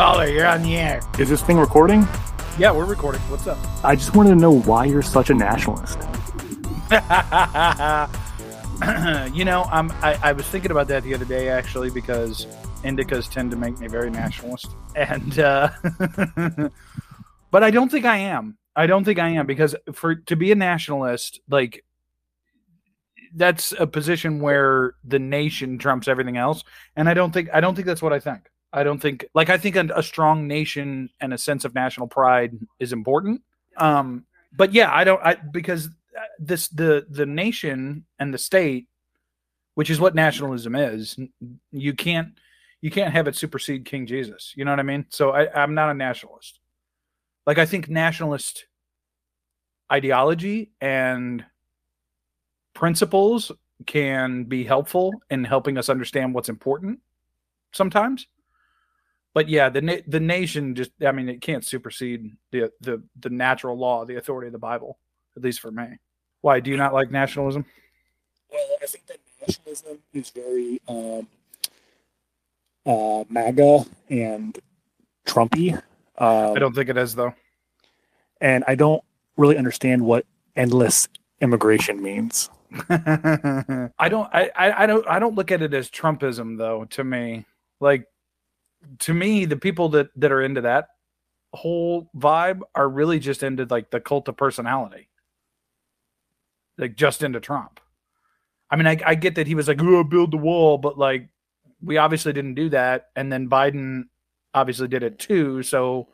Caller, you're on the air. Is this thing recording? Yeah, we're recording. What's up? I just wanted to know why you're such a nationalist. you know, I'm, I, I was thinking about that the other day actually because indicas tend to make me very nationalist, and uh, but I don't think I am. I don't think I am because for to be a nationalist, like that's a position where the nation trumps everything else, and I don't think I don't think that's what I think. I don't think like I think a, a strong nation and a sense of national pride is important. Um, but yeah, I don't I because uh, this the the nation and the state, which is what nationalism is, you can't you can't have it supersede King Jesus. You know what I mean? So I, I'm not a nationalist. Like I think nationalist ideology and principles can be helpful in helping us understand what's important sometimes. But yeah, the na- the nation just I mean it can't supersede the the the natural law, the authority of the Bible, at least for me. Why do you not like nationalism? Well, I think that nationalism is very um, uh, MAGA and Trumpy. Um, I don't think it is though. And I don't really understand what endless immigration means. I don't I, I I don't I don't look at it as Trumpism though to me. Like to me the people that that are into that whole vibe are really just into like the cult of personality. Like just into Trump. I mean I I get that he was like, "Oh, build the wall," but like we obviously didn't do that and then Biden obviously did it too, so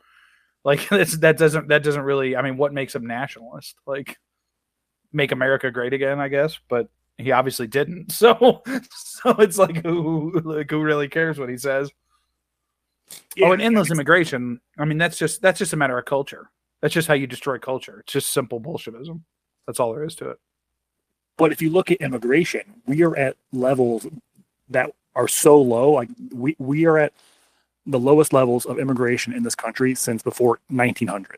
like that's that doesn't that doesn't really I mean what makes him nationalist? Like make America great again, I guess, but he obviously didn't. So so it's like who like who really cares what he says? Oh, and endless immigration. I mean, that's just that's just a matter of culture. That's just how you destroy culture. It's just simple Bolshevism. That's all there is to it. But if you look at immigration, we are at levels that are so low. Like we, we are at the lowest levels of immigration in this country since before 1900.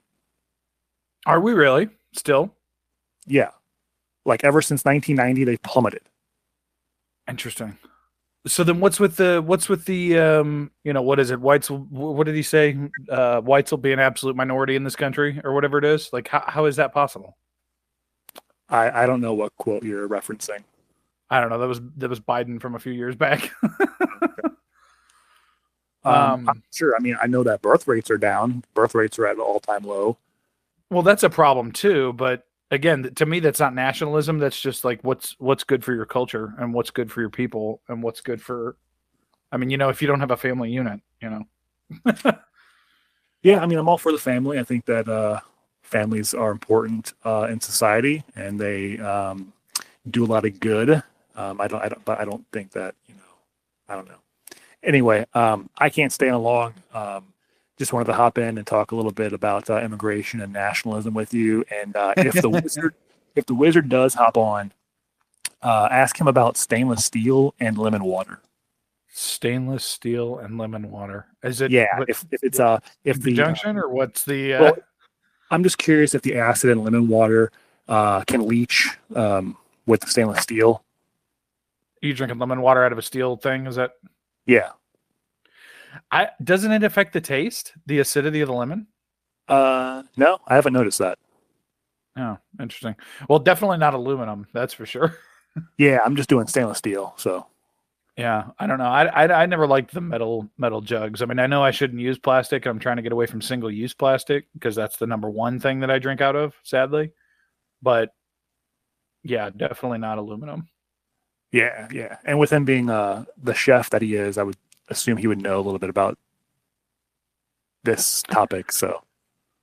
Are we really still? Yeah. Like ever since 1990, they've plummeted. Interesting. So then, what's with the what's with the um you know what is it? Whites what did he say? Uh, whites will be an absolute minority in this country or whatever it is. Like how how is that possible? I, I don't know what quote you're referencing. I don't know. That was that was Biden from a few years back. Um, Um, I'm sure. I mean, I know that birth rates are down. Birth rates are at an all-time low. Well, that's a problem too. But again, to me, that's not nationalism. That's just like what's what's good for your culture and what's good for your people and what's good for. I mean, you know, if you don't have a family unit, you know, Yeah, I mean, I'm all for the family. I think that uh, families are important uh, in society, and they um, do a lot of good. Um, I don't, I don't, but I don't think that you know, I don't know. Anyway, um, I can't stay on long. Um, just wanted to hop in and talk a little bit about uh, immigration and nationalism with you. And uh, if the wizard, if the wizard does hop on, uh, ask him about stainless steel and lemon water. stainless steel and lemon water. Is it? Yeah, what- if, if it's uh if the uh, or what's the? Uh, Well, I'm just curious if the acid in lemon water uh, can leach um, with the stainless steel. you drinking lemon water out of a steel thing? Is that? Yeah. I doesn't it affect the taste, the acidity of the lemon? Uh, no, I haven't noticed that. Oh, interesting. Well, definitely not aluminum. That's for sure. Yeah, I'm just doing stainless steel. So Yeah, I don't know. I, I I never liked the metal metal jugs. I mean, I know I shouldn't use plastic. I'm trying to get away from single use plastic because that's the number one thing that I drink out of, sadly. But yeah, definitely not aluminum. yeah, yeah. And with him being uh, the chef that he is, I would assume he would know a little bit about this topic. So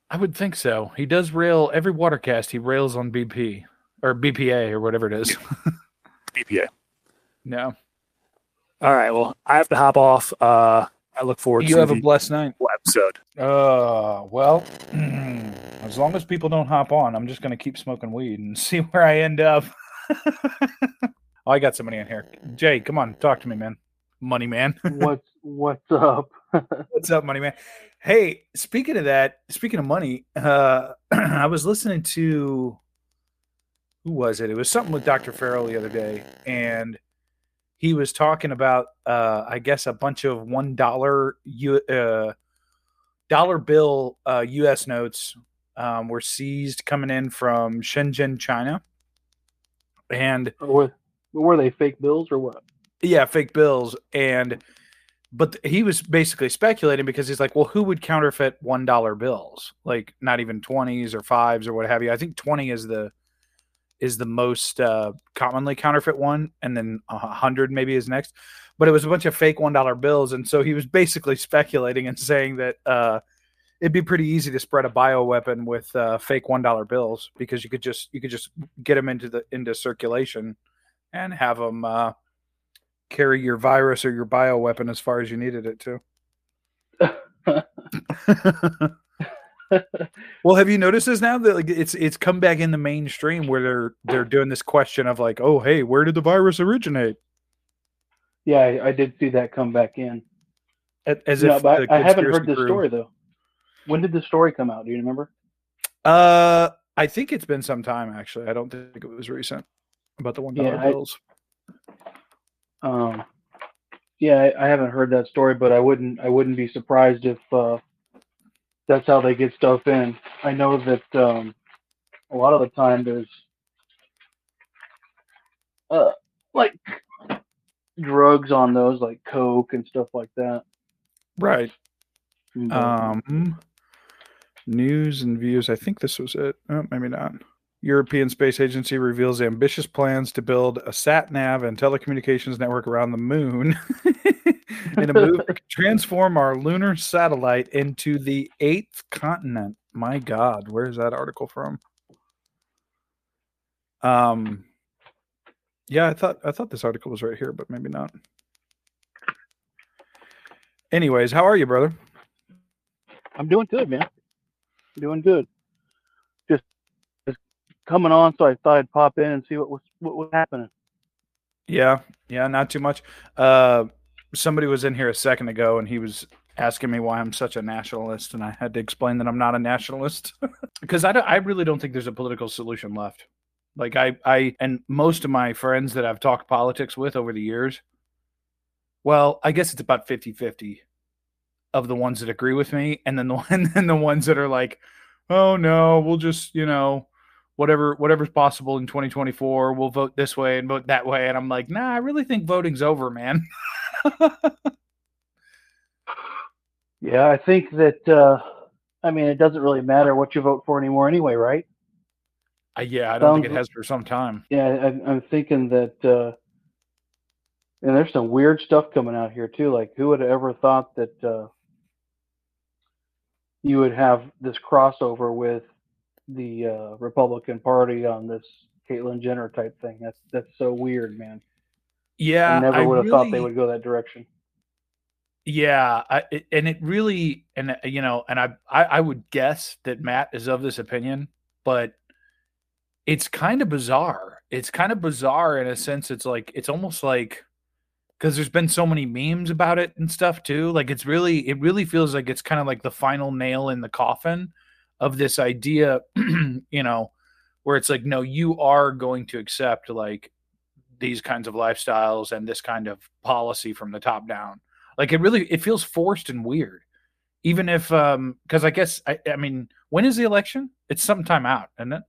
I would think so. He does rail every watercast. He rails on BP or BPA or whatever it is. BPA. no. All right. Well, I have to hop off. Uh, I look forward You to have a blessed night. episode. Uh, well, as long as people don't hop on, I'm just going to keep smoking weed and see where I end up. oh, I got somebody in here. Jay, come on, talk to me, man. Money man. what's what's up? What's up, money man? Hey, speaking of that, speaking of money, uh, I was listening to who was it? It was something with Dr. Farrell the other day, and he was talking about, uh, I guess, a bunch of one dollar U uh, dollar bill uh, U.S. notes um, were seized coming in from Shenzhen, China, and Were, were they fake bills or what? Yeah, fake bills. And but he was basically speculating because he's like, well, who would counterfeit one dollar bills? Like not even twenties or fives or what have you. I think twenty is the is the most uh, commonly counterfeit one, and then a hundred maybe is next. But it was a bunch of fake one dollar bills, and so he was basically speculating and saying that uh, it'd be pretty easy to spread a bioweapon with uh, fake one dollar bills because you could just you could just get them into the into circulation and have them uh, carry your virus or your bioweapon as far as you needed it to. well, have you noticed this now that like it's it's come back in the mainstream where they're they're doing this question of like, oh hey, where did the virus originate? Yeah, I, I did see that come back in. As No, if but I haven't heard this story though. When did the story come out? Do you remember? Uh, I think it's been some time actually. I don't think it was recent about the one dollar Yeah, I- bills. Um, yeah, I, I haven't heard that story, but I wouldn't I wouldn't be surprised if uh, that's how they get stuff in. I know that um, a lot of the time there's uh, like drugs on those, like coke and stuff like that. Right. But- Um, news and views. I think this was it. Oh, maybe not. European Space Agency reveals ambitious plans to build a sat nav and telecommunications network around the moon in a move to transform our lunar satellite into the eighth continent. My God, where's that article from? Um, yeah, I thought I thought this article was right here, but maybe not. Anyways, how are you, brother? I'm doing good, man. Doing good. Coming on, so I thought I'd pop in and see what was what was happening. Yeah, yeah, not too much. Uh, somebody was in here a second ago, and he was asking me why I'm such a nationalist, and I had to explain that I'm not a nationalist because I, I really don't think there's a political solution left. Like I, I, and most of my friends that I've talked politics with over the years, well, I guess it's about 50 50 of the ones that agree with me, and then the and then the ones that are like, oh no, we'll just you know whatever whatever's possible in 2024 we'll vote this way and vote that way and i'm like nah i really think voting's over man Yeah, I think that. Uh, I mean, it doesn't really matter what you vote for anymore, anyway, right? Uh, yeah i don't think it Sounds- has for some time Yeah, I, I'm thinking that. Uh, and there's some weird stuff coming out here too. Like, who would have ever thought that uh, you would have this crossover with the uh, Republican Party on this Caitlyn Jenner type thing? That's that's so weird, man. yeah I never would have thought they would go that direction. Yeah, I, it, and it really, and uh, you know, and I, I, I would guess that Matt is of this opinion, but it's kind of bizarre. It's kind of bizarre in a sense. It's like it's almost like because there's been so many memes about it and stuff too. Like it's really, it really feels like it's kind of like the final nail in the coffin of this idea, you know, where it's like, no, you are going to accept like these kinds of lifestyles and this kind of policy from the top down like it really it feels forced and weird even if um because i guess I, I mean when is the election it's sometime out isn't it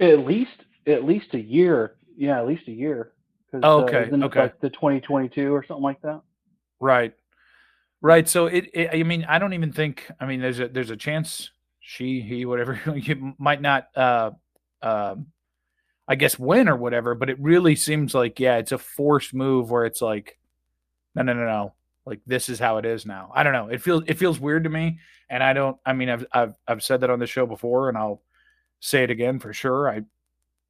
At least at least a year. Yeah, at least a year. 'Cause, uh, Okay, isn't okay. Like the 2022 or something like that. right right so it, it i mean i don't even think i mean there's a there's a chance she he whatever you might not uh um i guess win or whatever but it really seems like yeah it's a forced move where it's like no no no no like this is how it is now. I don't know. It feels it feels weird to me and i don't i mean i've i've, I've said that on the show before and i'll say it again for sure. I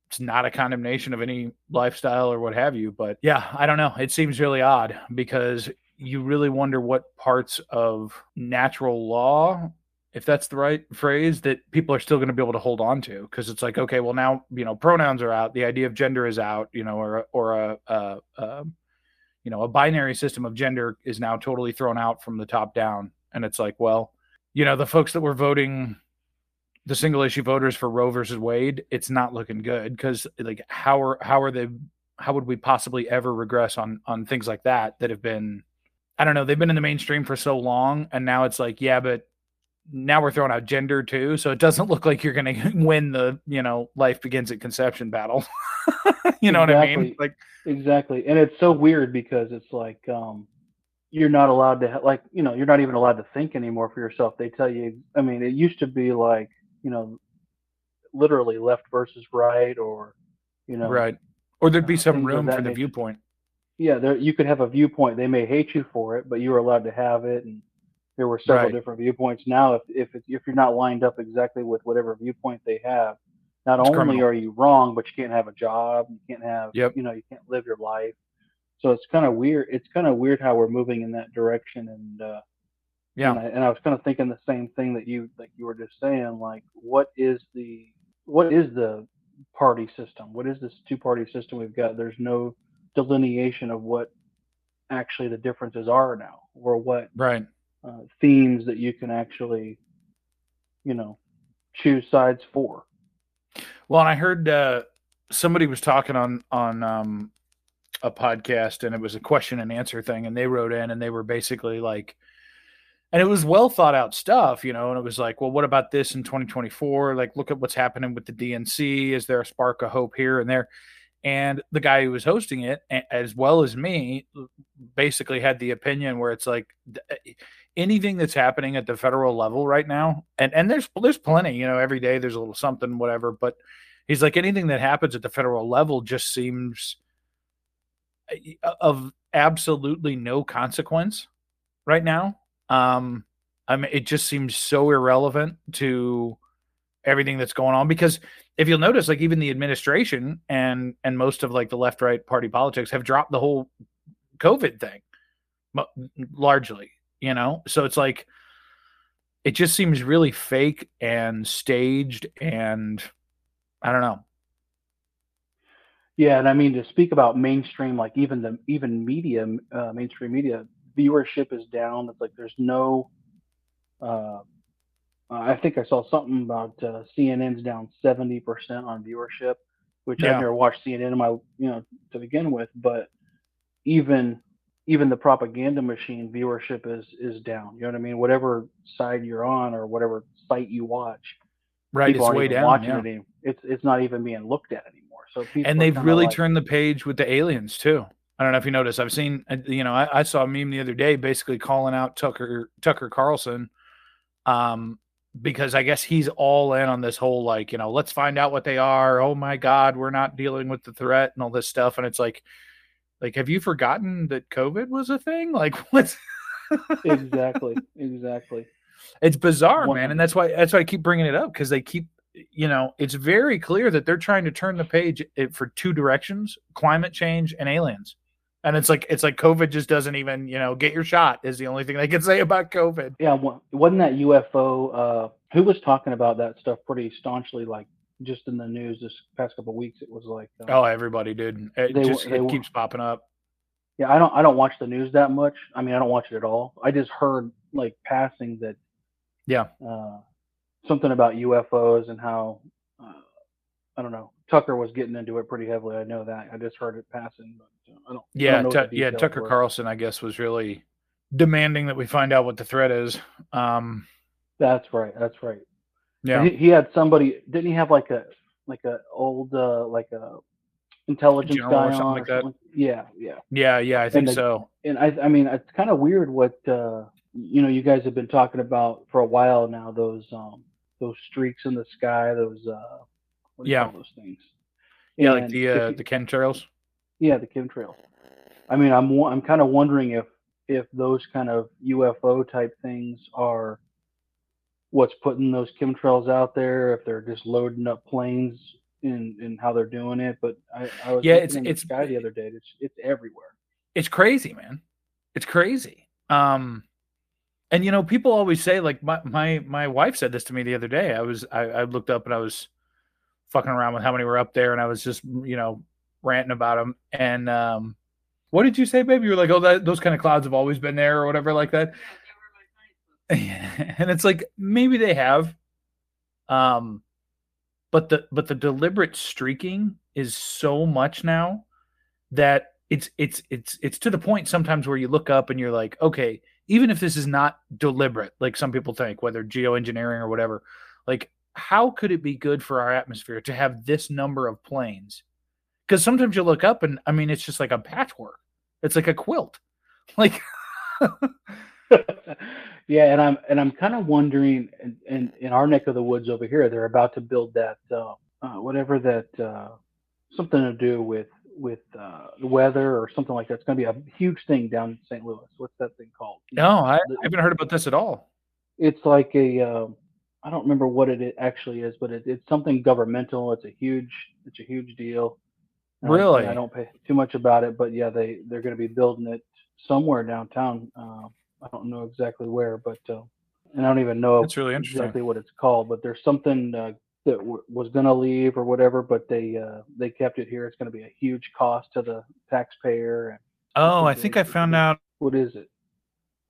it's not a condemnation of any lifestyle or what have you but yeah i don't know. It seems really odd because you really wonder what parts of natural law if that's the right phrase that people are still going to be able to hold on to. Because it's like okay well now you know pronouns are out the idea of gender is out you know or or a, a, a you know a binary system of gender is now totally thrown out from the top down. And it's like well you know the folks that were voting the single issue voters for Roe versus Wade it's not looking good because like how are how are they how would we possibly ever regress on on things like that that have been I don't know they've been in the mainstream for so long and now it's like yeah but now we're throwing out gender too so it doesn't look like you're going to win the you know life begins at conception battle you know what i mean like Exactly. And it's so weird because it's like um you're not allowed to ha- like, you know, you're not even allowed to think anymore for yourself. They tell you I mean, it used to be like, you know, literally left versus right or you know, right or there'd be uh, some room for the viewpoint yeah, there you could have a viewpoint. They may hate you for it, but you were allowed to have it and there were several Right. different viewpoints. Now if if if you're not lined up exactly with whatever viewpoint they have, not It's only criminal. are you wrong, but you can't have a job, you can't have Yep. you know, you can't live your life. So it's kind of weird. It's kind of weird how we're moving in that direction and uh yeah and I, and I was kind of thinking the same thing that you like you were just saying like what is the what is the party system? What is this two party system we've got? There's no delineation of what actually the differences are now or what right uh, themes that you can actually you know choose sides for. Well, and I heard uh, somebody was talking on on um, a podcast, and it was a question and answer thing, and they wrote in, and they were basically like, and it was well thought out stuff, you know, and it was like, well, what about this in 2024? Like, look at what's happening with the DNC. Is there a spark of hope here and there? And the guy who was hosting it, as well as me, basically had the opinion where it's like anything that's happening at the federal level right now, and and there's there's plenty, you know, every day there's a little something, whatever. But he's like anything that happens at the federal level just seems uh, of absolutely no consequence right now. Um, I mean, it just seems so irrelevant to everything that's going on because if you'll notice, like even the administration and and most of like the left right party politics have dropped the whole COVID thing, largely, you know. So it's like it just seems really fake and staged and I don't know. Yeah, and I mean to speak about mainstream, like even the even media, uh, mainstream media viewership is down. It's like there's no. Uh, I think I saw something about uh, CNN's down seventy percent on viewership, which Yeah. I've never watched CNN in my you know to begin with, but even even the propaganda machine viewership is is down. You know what I mean? Whatever side you're on or whatever site you watch, Right, it's way down. watching yeah. it. It's it's not even being looked at anymore. So people and they've really like- turned the page with the aliens too. I don't know if you noticed. I've seen, uh, you know, I, I saw a meme the other day basically calling out Tucker Tucker Carlson, um, because I guess he's all in on this whole like, you know, let's find out what they are. Oh my God, we're not dealing with the threat and all this stuff. And it's like, like, have you forgotten that COVID was a thing? Like, what's exactly, exactly. it's bizarre, One- man, and that's why that's why I keep bringing it up because they keep, you know, it's very clear that they're trying to turn the page eh, for two directions: climate change and aliens. And it's like it's like COVID just doesn't even, you know, get your shot is the only thing they can say about COVID. Yeah, wasn't that UFO? Uh, who was talking about that stuff pretty staunchly? Like just in the news this past couple of weeks, it was like, uh, Oh, everybody did. It They just they it keeps popping up. yeah. I don't, I don't watch the news that much. I mean, I don't watch it at all. I just heard like passing that, Yeah. uh, something about UFOs and how, uh, I don't know. Tucker was getting into it pretty heavily. I know that. I just heard it passing, but I don't. I Yeah, don't know what yeah. Tucker were. Carlson, I guess, was really demanding that we find out what the threat is. Um, That's right. That's right. yeah, He, he had somebody. Didn't he have like a like a old uh like a intelligence General or something on like that? Yeah, yeah. yeah, yeah. I think the- so. And I I mean it's kind of weird what uh you know you guys have been talking about for a while now those um those streaks in the sky those uh what do you Yeah. call those things Yeah, like And the if uh, you- the chemtrails. Yeah the chemtrails. I mean I'm I'm kind of wondering if if those kind of UFO type things are what's putting those chemtrails out there, if they're just loading up planes in in how they're doing it. But I, I was Yeah, it's- in the it's- sky the other day. It's it's everywhere. it's crazy, man. It's crazy. Um, and you know, people always say like my my my wife said this to me the other day. I was I, I looked up and I was fucking around with how many were up there, and I was just you know ranting about them. And um, what did you say, baby? You were like, oh, that, those kind of clouds have always been there, or whatever, like that. and it's like maybe they have, um, but the but the deliberate streaking is so much now that it's it's it's it's to the point sometimes where you look up and you're like, okay, even if this is not deliberate, like some people think, whether geoengineering or whatever, like how could it be good for our atmosphere to have this number of planes? Because sometimes you look up and I mean it's just like a patchwork. It's like a quilt. Like yeah, and I'm and I'm kind of wondering, in, in, in our neck of the woods over here, they're about to build that uh, uh, whatever that uh, something to do with with uh, the weather or something like that. It's going to be a huge thing down in St. Louis. What's that thing called? No, I, I haven't heard about this at all. It's like a uh, I don't remember what it actually is, but it, it's something governmental. It's a huge it's a huge deal. Um, really, I don't pay too much about it, but yeah, they they're going to be building it somewhere downtown. Uh, I don't know exactly where, but uh, and I don't even know it's really exactly what it's called. But there's something uh, that w- was going to leave or whatever, but they uh, they kept it here. It's going to be a huge cost to the taxpayer. And Oh, I think I found out. what is it?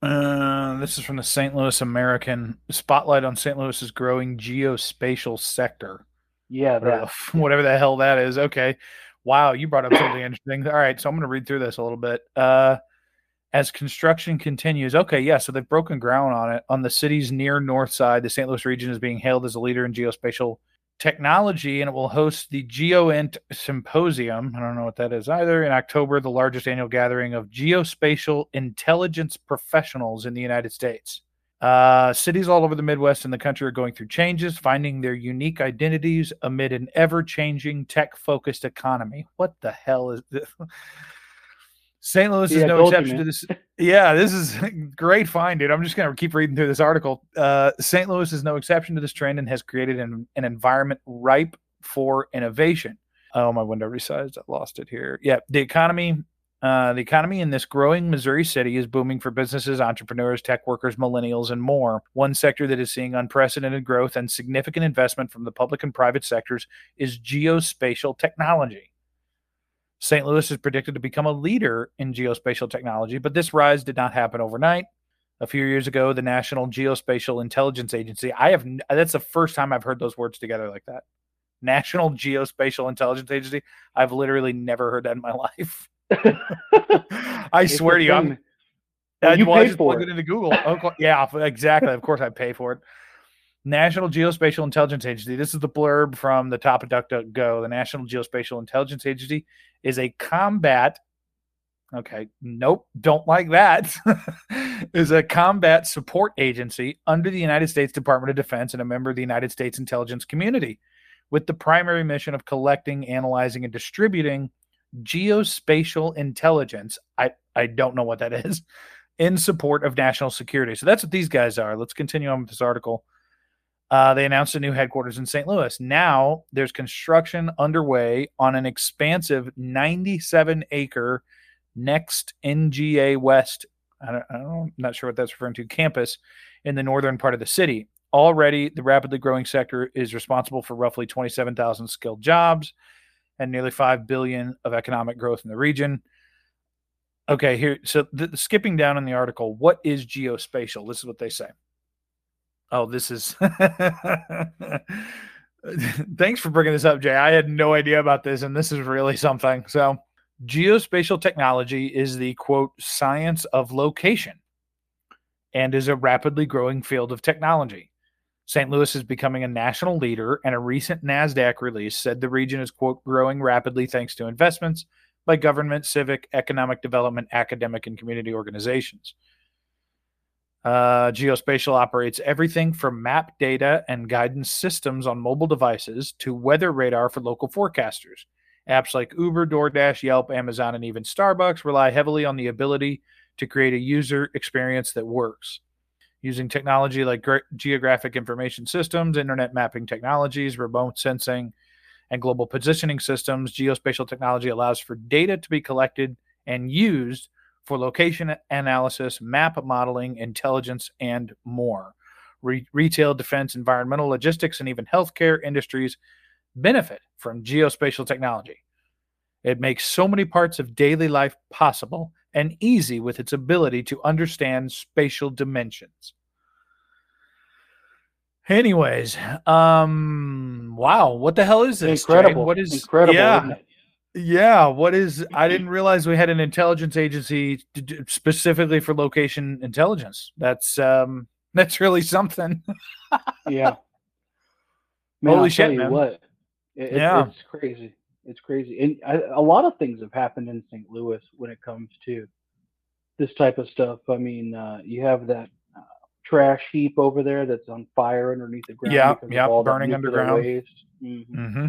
Uh, this is from the St. Louis American. Spotlight on St. Louis's growing geospatial sector. Yeah, that. whatever the hell that is. Okay. Wow, you brought up something interesting. All right, so I'm going to read through this a little bit. Uh, as construction continues, okay, yeah, so they've broken ground on it on the city's near north side. The St. Louis region is being hailed as a leader in geospatial technology, and it will host the GeoInt Symposium. I don't know what that is either. In October, the largest annual gathering of geospatial intelligence professionals in the United States. Uh, cities all over the Midwest and the country are going through changes, finding their unique identities amid an ever changing tech focused economy. What the hell is this? St. Louis is Yeah, I no told you, exception to this. Yeah, this is great find, dude. I'm just going to keep reading through this article. Uh, St. Louis is no exception to this trend and has created an, an environment ripe for innovation. Oh, my window resized. I lost it here. Yeah, the economy uh, the economy in this growing Missouri city is booming for businesses, entrepreneurs, tech workers, millennials, and more. One sector that is seeing unprecedented growth and significant investment from the public and private sectors is geospatial technology. St. Louis is predicted to become a leader in geospatial technology, but this rise did not happen overnight. A few years ago, the National Geospatial Intelligence Agency, I have that's the first time I've heard those words together like that. National Geospatial Intelligence Agency. I've literally never heard that in my life. I It's swear to you, I'm, thing. Uh, well, you well, just for it. it into Google. Oh, yeah, exactly. Of course, I pay for it. National Geospatial Intelligence Agency. This is the blurb from the top of DuckDuckGo. The National Geospatial Intelligence Agency is a combat. Okay, nope, don't like that. is a combat support agency under the United States Department of Defense and a member of the United States intelligence community, with the primary mission of collecting, analyzing, and distributing geospatial intelligence. I I don't know what that is in support of national security. So that's what these guys are. Let's continue on with this article. Uh, they announced a new headquarters in St. Louis. Now there's construction underway on an expansive 97 acre next NGA West. I don't, I don't I'm not sure what that's referring to. Campus in the northern part of the city. Already, the rapidly growing sector is responsible for roughly 27,000 skilled jobs and nearly 5 billion of economic growth in the region. Okay, here so the, skipping down in the article, what is geospatial? This is what they say. Oh, this is Thanks for bringing this up, Jay. I had no idea about this and this is really something. So, geospatial technology is the quote science of location and is a rapidly growing field of technology. St. Louis is becoming a national leader, and a recent NASDAQ release said the region is, quote, growing rapidly thanks to investments by government, civic, economic development, academic, and community organizations. Uh, geospatial operates everything from map data and guidance systems on mobile devices to weather radar for local forecasters. Apps like Uber, DoorDash, Yelp, Amazon, and even Starbucks rely heavily on the ability to create a user experience that works. Using technology like gra- geographic information systems, internet mapping technologies, remote sensing, and global positioning systems, geospatial technology allows for data to be collected and used for location analysis, map modeling, intelligence, and more. Re- retail, defense, environmental, logistics, and even healthcare industries benefit from geospatial technology. It makes so many parts of daily life possible and easy with its ability to understand spatial dimensions. Anyways, um, wow, what the hell is this? Jay? Incredible. What is incredible? Yeah, yeah. What is? I didn't realize we had an intelligence agency specifically for location intelligence. That's um, that's really something. Yeah. Man, Holy shit, man. what. It, it- Yeah. It's crazy. It's crazy. And I, a lot of things have happened in St. Louis when it comes to this type of stuff. I mean, uh, you have that uh, trash heap over there that's on fire underneath the ground. Yeah, yeah, burning underground. Mhm. Mm-hmm.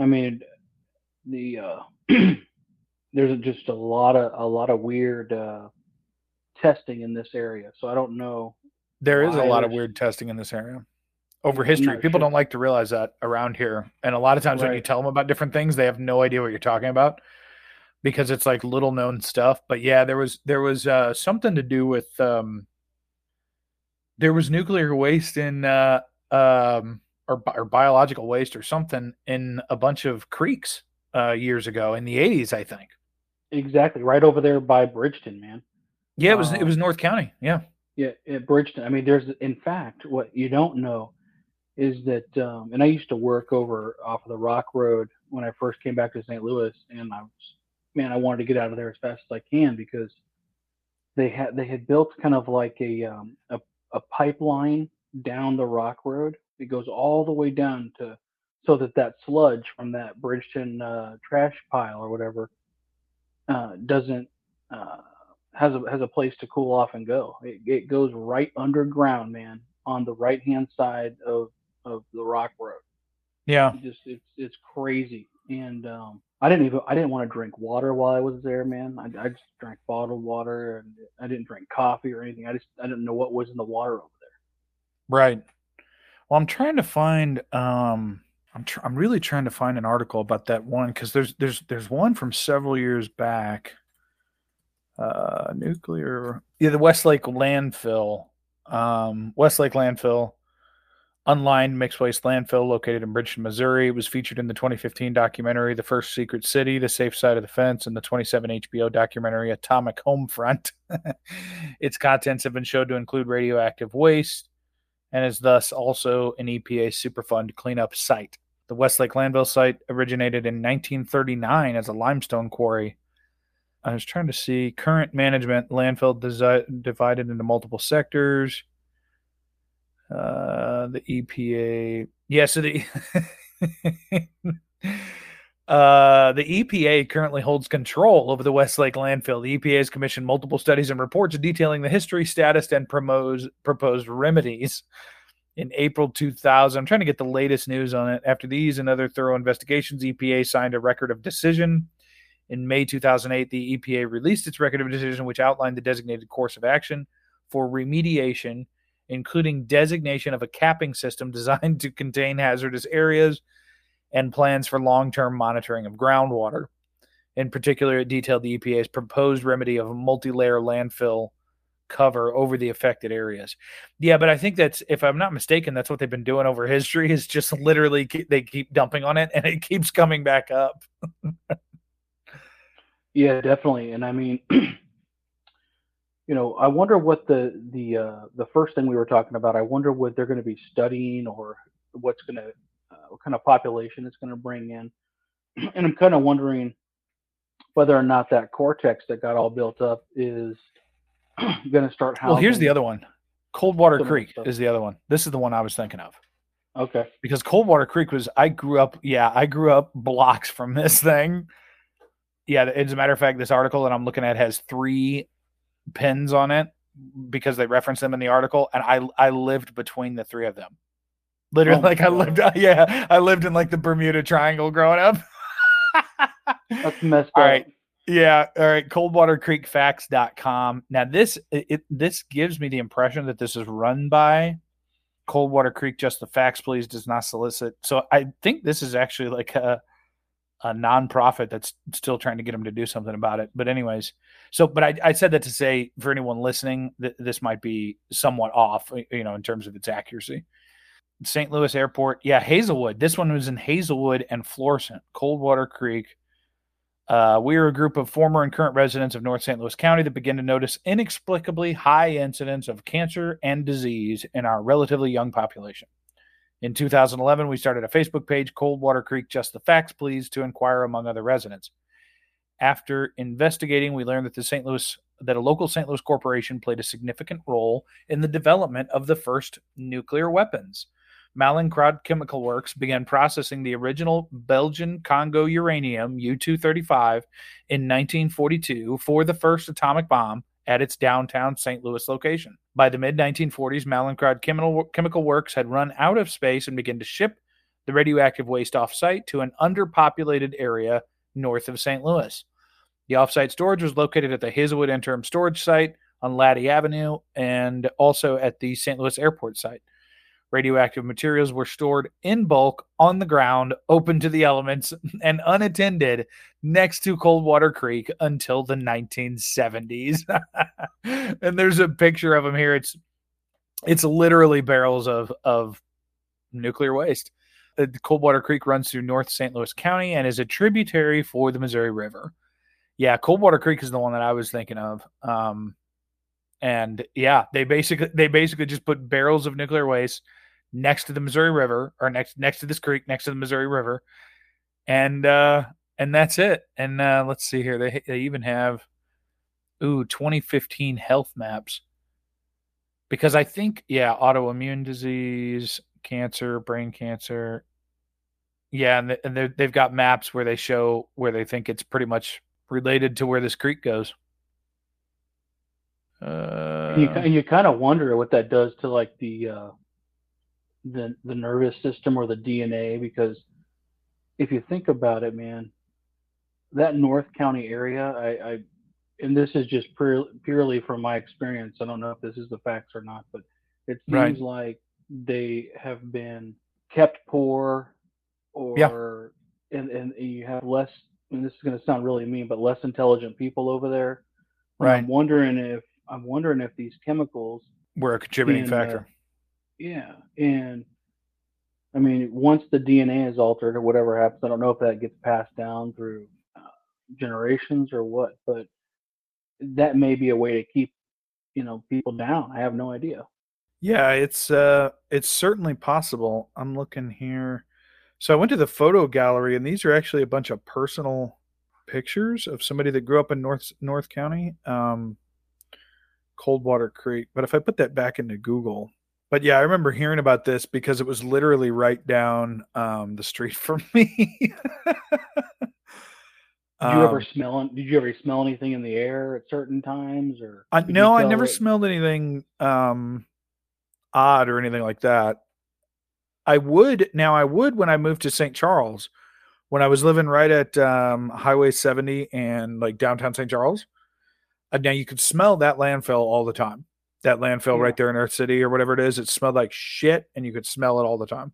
I mean, the uh, there's just a lot of a lot of weird uh, testing in this area. So I don't know. There is a lot of weird testing in this area over history. People sure. don't like to realize that around here. And a lot of times when you tell them about different things, they have no idea what you're talking about because it's like little known stuff. But yeah, there was there was uh, something to do with um, there was nuclear waste in uh, um, or, or biological waste or something in a bunch of creeks uh, years ago in the 80s, I think. Exactly, right over there by Bridgeton, man. Yeah, it was it Um, was North County. Yeah. Yeah, at Bridgeton. I mean, there's in fact what you don't know is that, um, and I used to work over off of the Rock Road when I first came back to St. Louis, and I was, man, I wanted to get out of there as fast as I can because they had they had built kind of like a um, a, a pipeline down the Rock Road. It goes all the way down to so that that sludge from that Bridgeton uh, trash pile or whatever uh, doesn't uh, has a has a place to cool off and go. It, it goes right underground, man, on the right hand side of of the Rock Road. Yeah. Just it's it's crazy. And um, I didn't even I didn't want to drink water while I was there, man. I, I just drank bottled water and I didn't drink coffee or anything. I just I didn't know what was in the water over there. Right. Well, I'm trying to find. Um, I'm tr- I'm really trying to find an article about that one because there's there's there's one from several years back. Uh, nuclear. Yeah, the Westlake landfill. Um, Westlake landfill, unlined mixed waste landfill located in Bridgeton, Missouri. It was featured in the 2015 documentary "The First Secret City: The Safe Side of the Fence" and the 27 HBO documentary "Atomic Homefront." its contents have been shown to include radioactive waste and is thus also an EPA Superfund cleanup site. The Westlake landfill site originated in 1939 as a limestone quarry. I was trying to see current management landfill desi- divided into multiple sectors. Uh, the EPA, yeah. So the uh, the EPA currently holds control over the Westlake landfill. The EPA has commissioned multiple studies and reports detailing the history, status, and proposed proposed remedies. In April 2000, I'm trying to get the latest news on it. After these and other thorough investigations, EPA signed a record of decision. In May 2008, the EPA released its record of decision, which outlined the designated course of action for remediation, including designation of a capping system designed to contain hazardous areas and plans for long term monitoring of groundwater. In particular, it detailed the EPA's proposed remedy of a multi layer landfill cover over the affected areas. Yeah, but I think that's, if I'm not mistaken, that's what they've been doing over history is just literally keep, they keep dumping on it and it keeps coming back up. Yeah, definitely. And I mean, you know, I wonder what the the uh, the first thing we were talking about. I wonder what they're going to be studying or what's going to uh, what kind of population it's going to bring in. And I'm kind of wondering whether or not that cortex that got all built up is going to start. Well, here's the other one Coldwater Some of that Creek stuff. is the other one. This is the one I was thinking of. Okay. because Coldwater Creek was I grew up yeah I grew up blocks from this thing. Yeah, as a matter of fact, this article that I'm looking at has three pins on it because they reference them in the article, and I I lived between the three of them. Literally, Oh like I lived, yeah, I lived in like the Bermuda Triangle growing up. That's messed All up. right. Yeah. All right. Coldwatercreekfacts.com. Now this it this gives me the impression that this is run by Coldwater Creek. Just the facts, please, does not solicit. So I think this is actually like a a nonprofit that's still trying to get them to do something about it. But anyways, so but I, I said that to say for anyone listening that this might be somewhat off, you know, in terms of its accuracy. St. Louis Airport, yeah, Hazelwood. This one was in Hazelwood and Florissant, Coldwater Creek. Uh, we are a group of former and current residents of North St. Louis County that begin to notice inexplicably high incidence of cancer and disease in our relatively young population. In 2011, we started a Facebook page, Coldwater Creek Just the Facts, Please, to inquire among other residents. After investigating, we learned that the St. Louis that a local St. Louis corporation played a significant role in the development of the first nuclear weapons. Mallinckrodt Chemical Works began processing the original Belgian Congo uranium U 235 in 1942 for the first atomic bomb at its downtown St. Louis location. By the mid 1940s, Mallinckrodt Chemical, Works had run out of space and began to ship the radioactive waste off site to an underpopulated area north of St. Louis. The offsite storage was located at the Hazelwood Interim Storage Site on Latty Avenue and also at the St. Louis Airport site. Radioactive materials were stored in bulk on the ground, open to the elements, and unattended next to Coldwater Creek until the 1970s. and there's a picture of them here. It's it's literally barrels of of nuclear waste. Uh, Coldwater Creek runs through North St. Louis County and is a tributary for the Missouri River. Yeah, Coldwater Creek is the one that I was thinking of. Um, and yeah, they basically they basically just put barrels of nuclear waste next to the Missouri River or next next to this creek next to the Missouri River, and uh, and that's it. And uh, let's see here, they they even have ooh 2015 health maps because I think yeah autoimmune disease, cancer, brain cancer. Yeah, and, and they've got maps where they show where they think it's pretty much related to where this creek goes. Uh, you you kind of wonder what that does to like the uh, the the nervous system or the DNA because if you think about it, man, that North County area, I, I and this is just pure, purely from my experience. I don't know if this is the facts or not, but it seems right. like they have been kept poor, or yeah. and and you have less. And this is going to sound really mean, but less intelligent people over there. Right. I'm wondering if I'm wondering if these chemicals were a contributing can, factor. Uh, yeah, and I mean, once the DNA is altered or whatever happens, I don't know if that gets passed down through uh, generations or what, but that may be a way to keep, you know, people down. I have no idea. Yeah, it's uh, it's certainly possible. I'm looking here. So I went to the photo gallery, and these are actually a bunch of personal pictures of somebody that grew up in North North County, um, Coldwater Creek. But if I put that back into Google, but yeah, I remember hearing about this because it was literally right down um, the street from me. did you ever um, smell? Did you ever smell anything in the air at certain times, or? I, no, I never it? smelled anything um, odd or anything like that. I would now. I would when I moved to St. Charles, when I was living right at um, Highway 70 and like downtown St. Charles. Uh, now you could smell that landfill all the time that landfill yeah. right there in Earth City or whatever it is. It smelled like shit, and you could smell it all the time.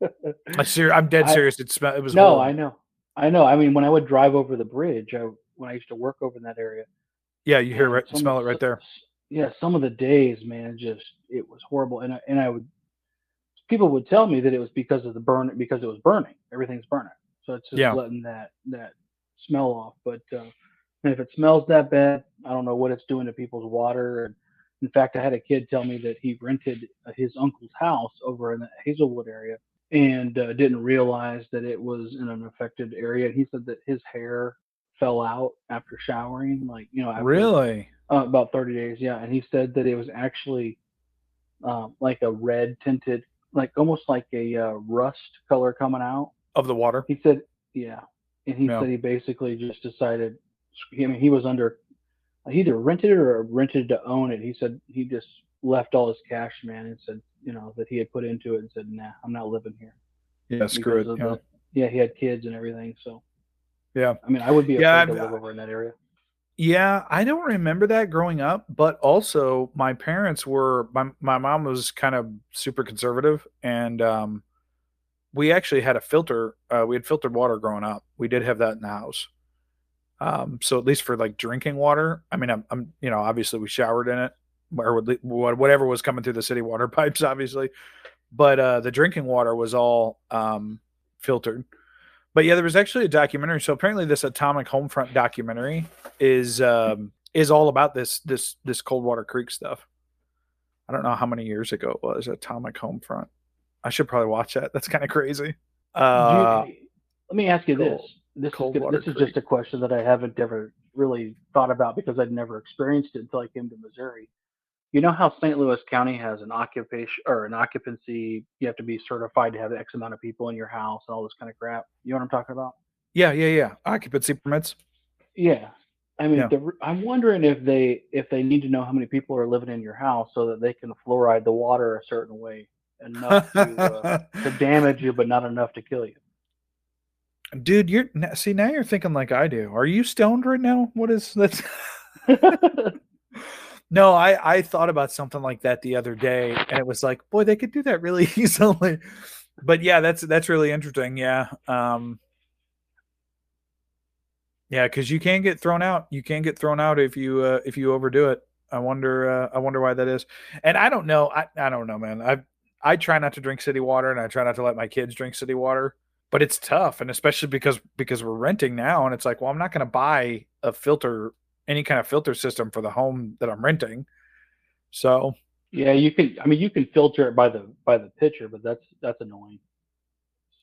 I'm, ser- I'm dead serious. it smelled. It was no, horrible. I know, I know. I mean, when I would drive over the bridge, I, when I used to work over in that area. Yeah, you hear right, smell it right there. Yeah, some of the days, man, just it was horrible, and I, and I would people would tell me that it was because of the burn because it was burning. Everything's burning, so it's just yeah. letting that that smell off. But uh, and if it smells that bad, I don't know what it's doing to people's water. And in fact, I had a kid tell me that he rented his uncle's house over in the Hazelwood area and uh, didn't realize that it was in an affected area. He said that his hair fell out after showering, like you know, after, really uh, about 30 days. Yeah, and he said that it was actually um, like a red tinted, like almost like a uh, rust color coming out of the water. He said, yeah, and he yeah. said he basically just decided I mean, he was under he either rented it or rented to own it. He said he just left all his cash, man, and said you know that he had put into it and said, nah, I'm not living here. Yeah, screw it. Yeah. The, yeah, he had kids and everything, so. Yeah. I mean, I would be yeah, afraid to live over in that area. Yeah, I don't remember that growing up, but also my parents were my my mom was kind of super conservative and um we actually had a filter. Uh, we had filtered water growing up. We did have that in the house. Um, so at least for like drinking water, I mean, I'm, I'm you know, obviously we showered in it or whatever was coming through the city water pipes, obviously. But uh, the drinking water was all um, filtered. But yeah, there was actually a documentary. So apparently, this Atomic Homefront documentary is um, is all about this this this Coldwater Creek stuff. I don't know how many years ago it was. Atomic Homefront. I should probably watch that. That's kind of crazy. Uh, you- let me ask you this. Cold- This is, Cold good- Water this is just a question that I haven't ever really thought about because I'd never experienced it until I came to Missouri. You know how St. Louis County has an occupation or an occupancy? You have to be certified to have X amount of people in your house and all this kind of crap. You know what I'm talking about? yeah, yeah, yeah. Occupancy permits. Yeah. I mean, Yeah. the, I'm wondering if they if they need to know how many people are living in your house so that they can fluoride the water a certain way enough to, uh, to damage you, but not enough to kill you. Dude, you're see now you're thinking like I do. Are you stoned right now? What is that? no, I I thought about something like that the other day, and it was like, boy, they could do that really easily. But yeah, that's that's really interesting. Yeah, um, yeah, because you can get thrown out. You can get thrown out if you uh, if you overdo it. I wonder. Uh, I wonder why that is. And I don't know. I I don't know, man. I I try not to drink city water, and I try not to let my kids drink city water but it's tough and especially because because we're renting now and it's like well i'm not going to buy a filter any kind of filter system for the home that i'm renting so yeah, you can. I mean, you can filter it by the by the pitcher, but that's that's annoying.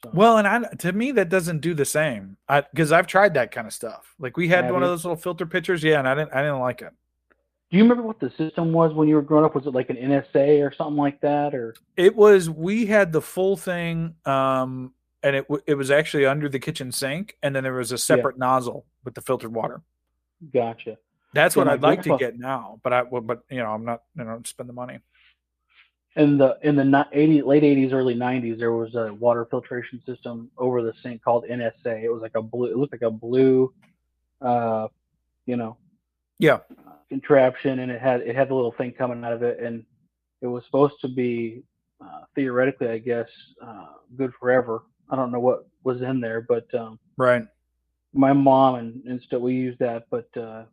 So, well and i to me that doesn't do the same i because i've tried that kind of stuff like we had Have one of those little filter pitchers yeah and i didn't i didn't like it do you remember what the system was when you were growing up? Was it like an NSA or something like that, or it was we had the full thing um and it w- it was actually under the kitchen sink and then there was a separate nozzle with the filtered water. Gotcha? that's Yeah, what i'd like to get now but i well, but you know i'm not you know spend the money. In the in the 80 late 80s early 90s there was a water filtration system over the sink called nsa it was like a blue it looked like a blue uh you know yeah. contraption and it had it had the little thing coming out of it and it was supposed to be uh, theoretically i guess uh, good forever i don't know what was in there but um right my mom and, and still we use that but uh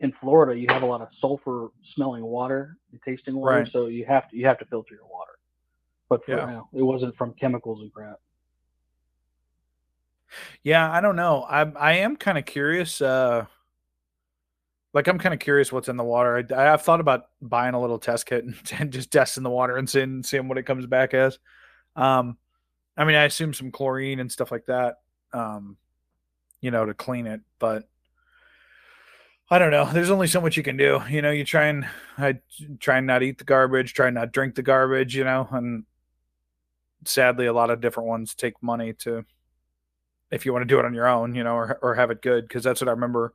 in florida you have a lot of sulfur smelling water and tasting water Right. so you have to you have to filter your water but for, Yeah. know, it wasn't from chemicals and crap Yeah, I don't know. I I am kind of curious. Uh, like I'm kind of curious what's in the water. I, I've thought about buying a little test kit and, and just testing the water and seeing seeing what it comes back as. Um, I mean, I assume some chlorine and stuff like that. Um, you know, to clean it, but I don't know. There's only so much you can do. You know, you try and I try and not eat the garbage, try and not drink the garbage. You know, and sadly, a lot of different ones take money to if you want to do it on your own, you know, or or have it good because that's what I remember.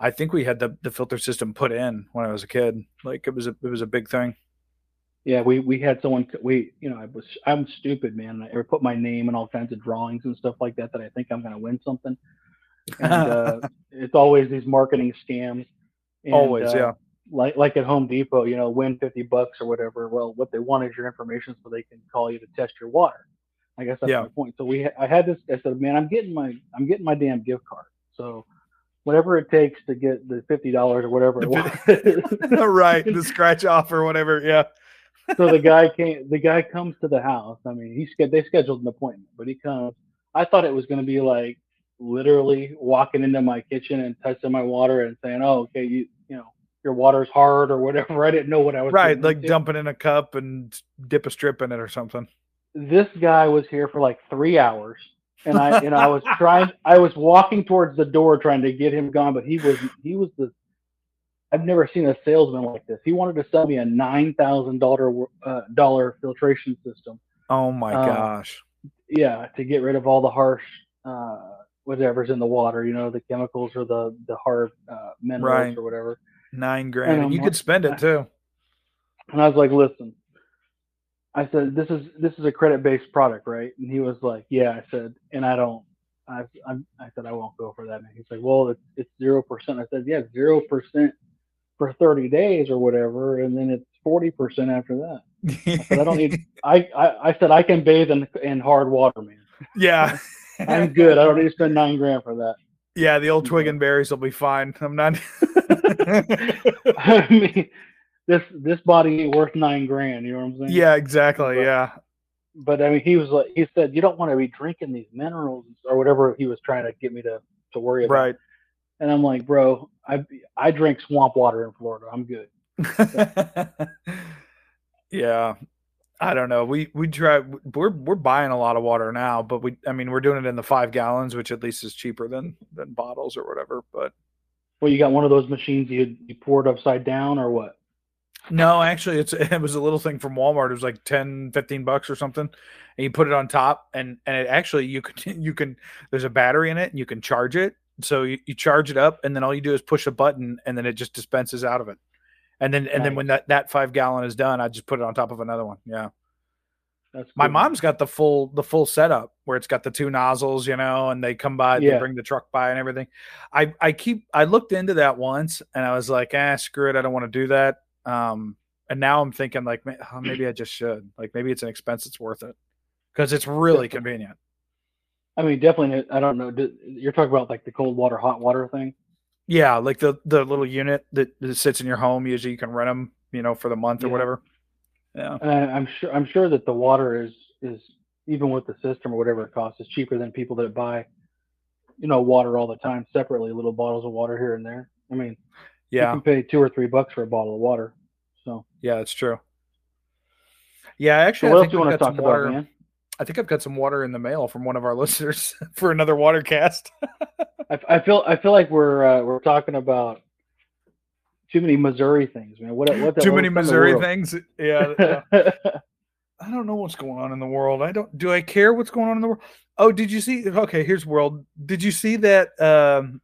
I think we had the the filter system put in when I was a kid. Like it was a it was a big thing. Yeah we we had someone we you know i was i'm stupid man i put my name and all kinds of drawings and stuff like that that i think i'm going to win something and uh it's always these marketing scams And, Always, uh, yeah. like like at Home Depot, you know, win fifty bucks or whatever. Well, what they want is your information so they can call you to test your water. I guess that's Yeah. my point. So we, ha- I had this. I said, man, I'm getting my, I'm getting my damn gift card. So whatever it takes to get the fifty dollars or whatever it was. right, the scratch off or whatever. Yeah. So the guy came. The guy comes to the house. I mean, he they scheduled an appointment, but he comes. I thought it was going to be like literally walking into my kitchen and touching my water and saying, "Oh, okay, you, you know." Your water's hard or whatever. I didn't know what I was Right, like into. dump it in a cup and dip a strip in it or something. this guy was here for like three hours and i and i was trying i was walking towards the door trying to get him gone but he was he was the i've never seen a salesman like this he wanted to sell me a nine thousand dollar uh, dollar filtration system Oh my Uh, gosh. yeah to get rid of all the harsh uh whatever's in the water you know the chemicals or the the hard uh minerals Right. or whatever Nine grand. and you could spend it too. And I was like, listen, I said, this is this is a credit based product, right? And he was like, yeah. I said, and I don't. I I'm, I said I won't go for that. And he's like, well, it's it's zero percent. I said, yeah, zero percent for 30 days or whatever, and then it's 40 percent after that. I said I don't need. I, I I said I can bathe in in hard water, man. yeah. I'm good. I don't need to spend nine grand for that. Yeah, the old twig and berries will be fine. I'm not. I mean, this this body ain't worth nine grand. You know what I'm saying? yeah, exactly. Yeah. But I mean, he was like, he said, you don't want to be drinking these minerals or whatever he was trying to get me to to worry about. Right. And I'm like, bro, I I drink swamp water in Florida. I'm good. yeah. I don't know. We we try. We're we're buying a lot of water now, but we. I mean, we're doing it in the five gallons, which at least is cheaper than than bottles or whatever. But Well, you got one of those machines you you pour it upside down or what? No, actually, it's it was a little thing from Walmart. It was like 10, 15 bucks or something, and you put it on top, and and it actually you can you can there's a battery in it, and you can charge it. So you, you charge it up, and then all you do is push a button, and then it just dispenses out of it. And then and then when that that five gallon is done, I just put it on top of another one. Yeah, That's my mom's got the full the full setup where it's got the two nozzles, you know, and they come by, they bring the truck by and everything. I I keep I looked into that once, and I was like, ah, screw it, I don't want to do that. Um, and now I'm thinking like oh, maybe I just should. Like maybe it's an expense that's worth it because it's really convenient. I mean, definitely. I don't know. You're talking about like the cold water, hot water thing. Yeah, like the the little unit that, that sits in your home. Usually you can rent them, you know, for the month or whatever. Yeah. And I, I'm sure I'm sure that the water is is even with the system or whatever it costs is cheaper than people that buy, you know, water all the time separately, little bottles of water here and there. I mean, yeah, you can pay two or three bucks for a bottle of water. So, Yeah, that's true. Yeah, actually, so what I else think do you want to talk about, water. man? I think I've got some water in the mail from one of our listeners for another water cast. I, I feel I feel like we're uh, we're talking about too many Missouri things, man. What what the- Too many Missouri things. Yeah, yeah. I don't know what's going on in the world. I don't. Do I care what's going on in the world? Oh, did you see? Okay, here's world. Did you see that? Um,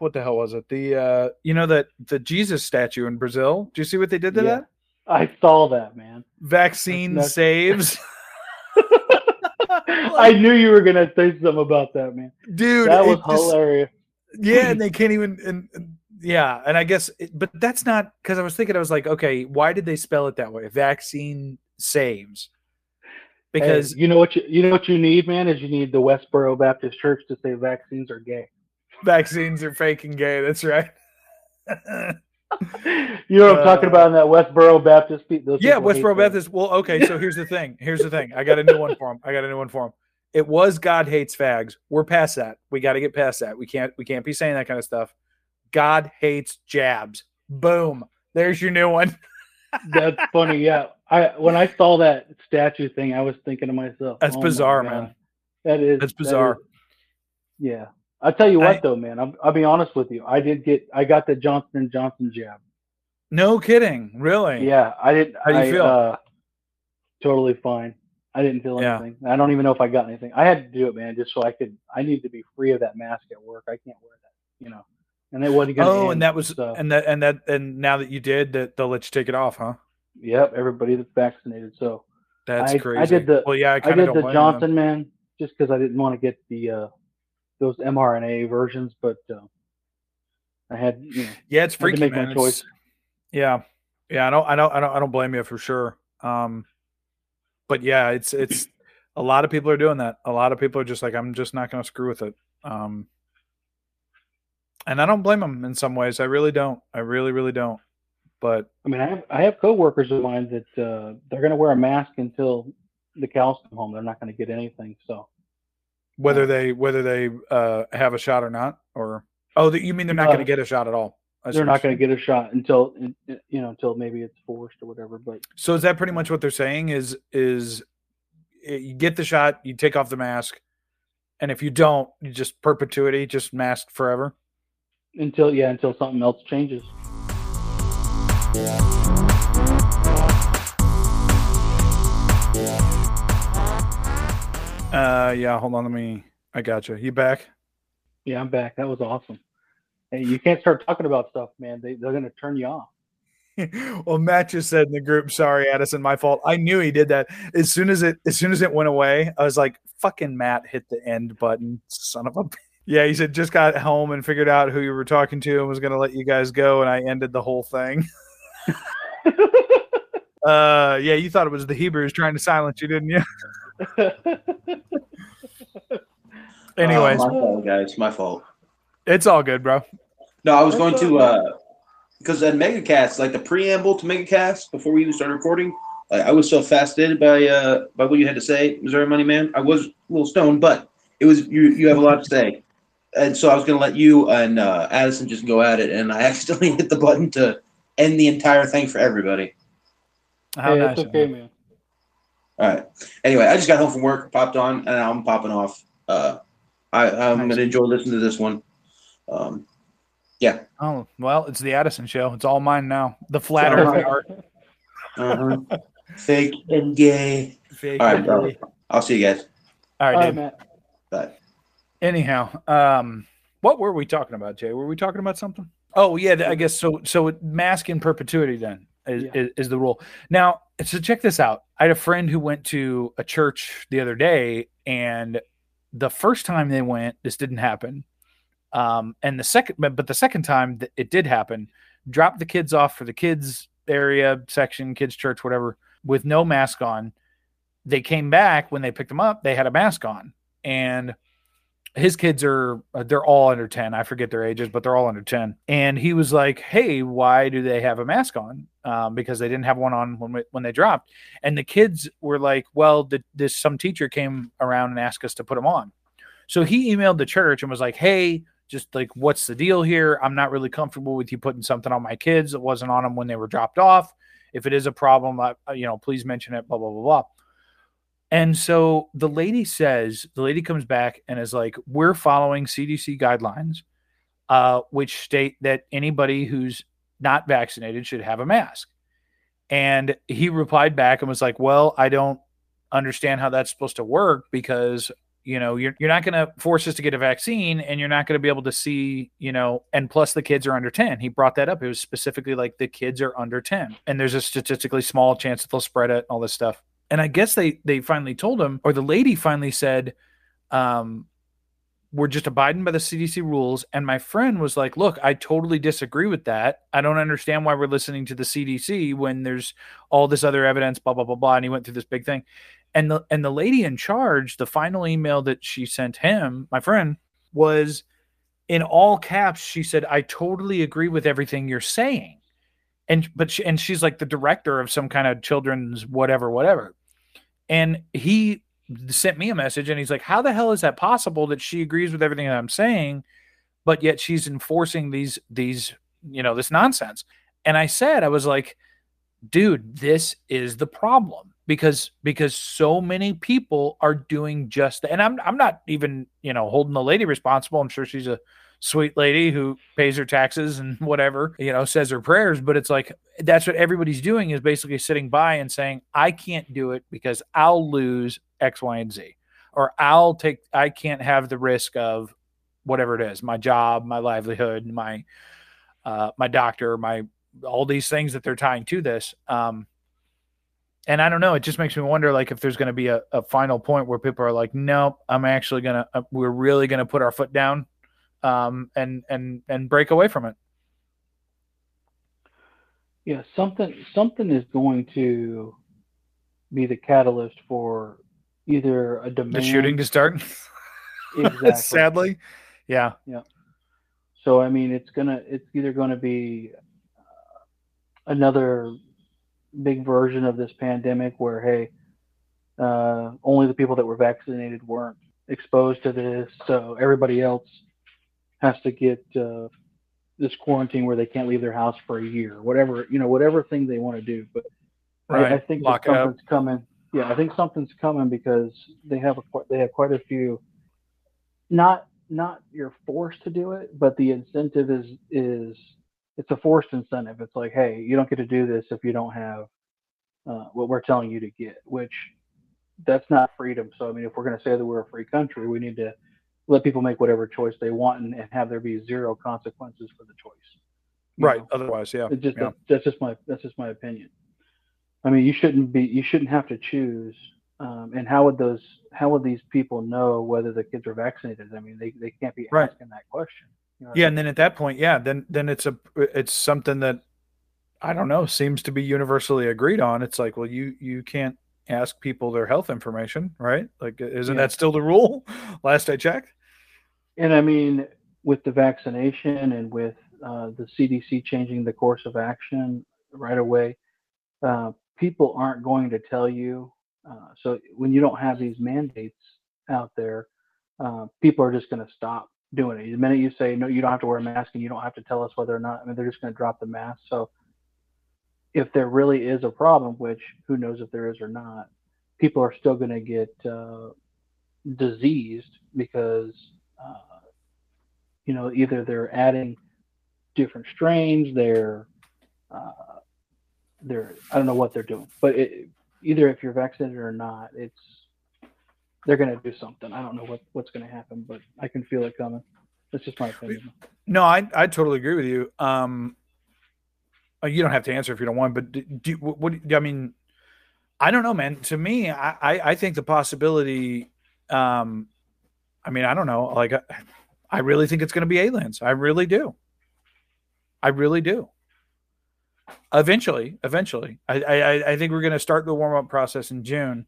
what the hell was it? The uh, you know that the Jesus statue in Brazil. Do you see what they did to Yeah. that? I saw that, man. Vaccine saves, I knew you were gonna say something about that, man. dude. that was it just- hilarious. yeah and they can't even and, and- yeah and i guess it, but that's not because i was thinking i was like okay why did they spell it that way vaccine saves Hey, because you know what you you know what you need, man, is you need the Westboro Baptist Church to say vaccines are gay. vaccines are fake and gay that's right You know what I'm talking Uh, about in that Westboro Baptist? Those yeah westboro that. baptist well okay so here's the thing here's the thing i got a new one for him i got a new one for him it was god hates fags we're past that we got to get past that we can't we can't be saying that kind of stuff god hates jabs boom there's your new one That's funny. Yeah, I when I saw that statue thing, I was thinking to myself, That's "Oh bizarre, God, man. That is That's bizarre. is- yeah, I'll tell you what I- though, man. I'm, I'll be honest with you. I did get I got the Johnson and Johnson jab. no kidding really Yeah, I didn't. How do you I, feel? Uh, totally fine. I didn't feel Yeah. anything. I don't even know if I got anything. I had to do it, man, just so I could. I need to be free of that mask at work. I can't wear that, you know. And it wasn't gonna. Oh, end, and that was so, and that and that and now that you did that, they'll let you take it off, huh? yep. Everybody that's vaccinated. So That's I- I did the- well, yeah, I I, kind of did the blame you then. Johnson man just because I didn't want to get the uh those mRNA versions, but uh, I had you know Yeah, it's had to freaky, make my man. It's- choice. Yeah, yeah. I don't, I don't, I don't, I don't blame you for sure. Um, but yeah, it's it's a lot of people are doing that. A lot of people are just like, I'm just not going to screw with it. Um, and I don't blame them in some ways. I really don't. I really, really don't. But I mean, I have I have coworkers of mine that uh, they're going to wear a mask until the cows come home. They're not going to get anything. So whether they whether they uh have a shot or not, or oh, that you mean they're not going to Uh, get a shot at all? They're not going to get a shot until you know until maybe it's forced or whatever. But So is that pretty much what they're saying? Is is eh, you get the shot, you take off the mask, and if you don't, you just perpetuity, just masked forever. until yeah, until something else changes. Uh, yeah. Hold on, let me. I got you. You back? Yeah, I'm back. That was awesome. Hey, you can't start talking about stuff, man. They they're going to turn you off. well, Matt just said in the group, "Sorry, Addison, my fault." I knew he did that. As soon as it, as soon as it went away, I was like, "Fucking Matt, hit the end button, son of a." Yeah, he said just got home and figured out who you were talking to and was going to let you guys go, and I ended the whole thing. Uh, yeah, you thought it was the Hebrews trying to silence you, didn't you? Anyways, Uh, my fault, guys. My fault. it's all good, bro. No, I was going to uh because at MegaCast, like the preamble to MegaCast before we even started recording, like, I was so fascinated by uh by what you had to say, Missouri Money Man. I was a little stoned, but it was you you have a lot to say. And so I was gonna let you and uh, Addison just go at it, and I accidentally hit the button to end the entire thing for everybody. How hey, nice. it's okay, man. All right. Anyway, I just got home from work, popped on, and I'm popping off. Uh, I, I'm Nice. gonna enjoy listening to this one. Um, Oh well, it's the Addison show. It's all mine now. The flat Earth art. uh-huh. Fake and gay. Fake All right, and bro. I'll see you guys. All right, All right, dude. Matt. Bye. Anyhow, um, what were we talking about, Jay? Were we talking about something? Oh yeah, I guess so. So mask in perpetuity then is, Yeah. is, is the rule. Now, so check this out. I had a friend who went to a church the other day, and the first time they went, this didn't happen. Um, and the second, but, the second time that it did happen, dropped the kids off for the kids area section, kids church, whatever, with no mask on. They came back when they picked them up. They had a mask on, and his kids are uh, they're all under 10 i forget their ages but they're all under 10 and he was like hey why do they have a mask on? Um, because they didn't have one on when, we, when they dropped. And the kids were like well the, this some teacher came around and asked us to put them on. So he emailed the church and was like hey just like what's the deal here? I'm not really comfortable with you putting something on my kids that wasn't on them when they were dropped off. If it is a problem I, you know please mention it blah blah blah blah. And so the lady says, the lady comes back and is like, we're following CDC guidelines, uh, which state that anybody who's not vaccinated should have a mask. And he replied back and was like, well, I don't understand how that's supposed to work because you know you're, you're not going to force us to get a vaccine and you're not going to be able to see you know and plus the kids are under 10 he brought that up it was specifically like the kids are under 10 and there's a statistically small chance that they'll spread it all this stuff and I guess they they finally told him, or the lady finally said, um, "We're just abiding by the CDC rules." And my friend was like, "Look, I totally disagree with that. I don't understand why we're listening to the CDC when there's all this other evidence." Blah blah blah blah. And he went through this big thing, and the and the lady in charge, the final email that she sent him, my friend, was in all caps. She said, "I totally agree with everything you're saying." And but she, and she's like the director of some kind of children's whatever whatever. And he sent me a message and he's like, How the hell is that possible that she agrees with everything that I'm saying, but yet she's enforcing these, these, you know, this nonsense? And I said, I was like, dude, this is the problem because because so many people are doing just that. And I'm I'm not even, you know, holding the lady responsible. I'm sure she's a sweet lady who pays her taxes and whatever, you know, says her prayers, but it's like that's what everybody's doing is basically sitting by and saying, I can't do it because I'll lose X, Y, and Z. Or I'll take I can't have the risk of whatever it is, my job, my livelihood, my uh my doctor, my all these things that they're tying to this. Um and I don't know. It just makes me wonder, like, if there's going to be a, a final point where people are like, "Nope, I'm actually gonna, uh, we're really gonna put our foot down um, and and and break away from it. Yeah, something something is going to be the catalyst for either a demand. The shooting to start. Exactly. Sadly, yeah. Yeah. So I mean, it's gonna it's either going to be another big version of this pandemic where hey, uh, only the people that were vaccinated weren't exposed to this, so everybody else has to get uh, this quarantine where they can't leave their house for a year, whatever you know, whatever thing they want to do. But I, I think that up. something's coming. Yeah, I think something's coming because they have a they have quite a few. Not not you're forced to do it, but the incentive is is it's a forced incentive. It's like, hey, you don't get to do this if you don't have uh, what we're telling you to get, which that's not freedom. So I mean, if we're going to say that we're a free country, we need to let people make whatever choice they want and, and have there be zero consequences for the choice. you Right. know? Otherwise, yeah. Just yeah. that's just my that's just my opinion. I mean, you shouldn't be you shouldn't have to choose. Um, and how would those how would these people know whether the kids are vaccinated? I mean, they, they can't be Right. asking that question. You know what I Yeah, mean? and then at that point, yeah, then then it's a it's something that I don't know, seems to be universally agreed on. It's like, well, you you can't ask people their health information, right? Like, isn't Yeah. that still the rule? Last I checked. And I mean, with the vaccination and with uh, the CDC changing the course of action right away, uh, people aren't going to tell you. Uh, so when you don't have these mandates out there, uh, people are just going to stop doing it. The minute you say no, you don't have to wear a mask, and you don't have to tell us whether or not. I mean, they're just going to drop the mask. So if there really is a problem, which who knows if there is or not, people are still going to get uh, diseased because uh, you know either they're adding different strains, they're uh, they're I don't know what they're doing, but it, either if you're vaccinated or not, it's they're going to do something. I don't know what what's going to happen, but I can feel it coming. That's just my opinion. No, I I totally agree with you. Um, uh, you don't have to answer if you don't want, but do, do what, I mean, I don't know, man. To me, I I, I think the possibility. Um, I mean, I don't know. Like, I, I really think it's going to be aliens. I really do. I really do. Eventually, eventually, I I, I think we're going to start the warm up process in June.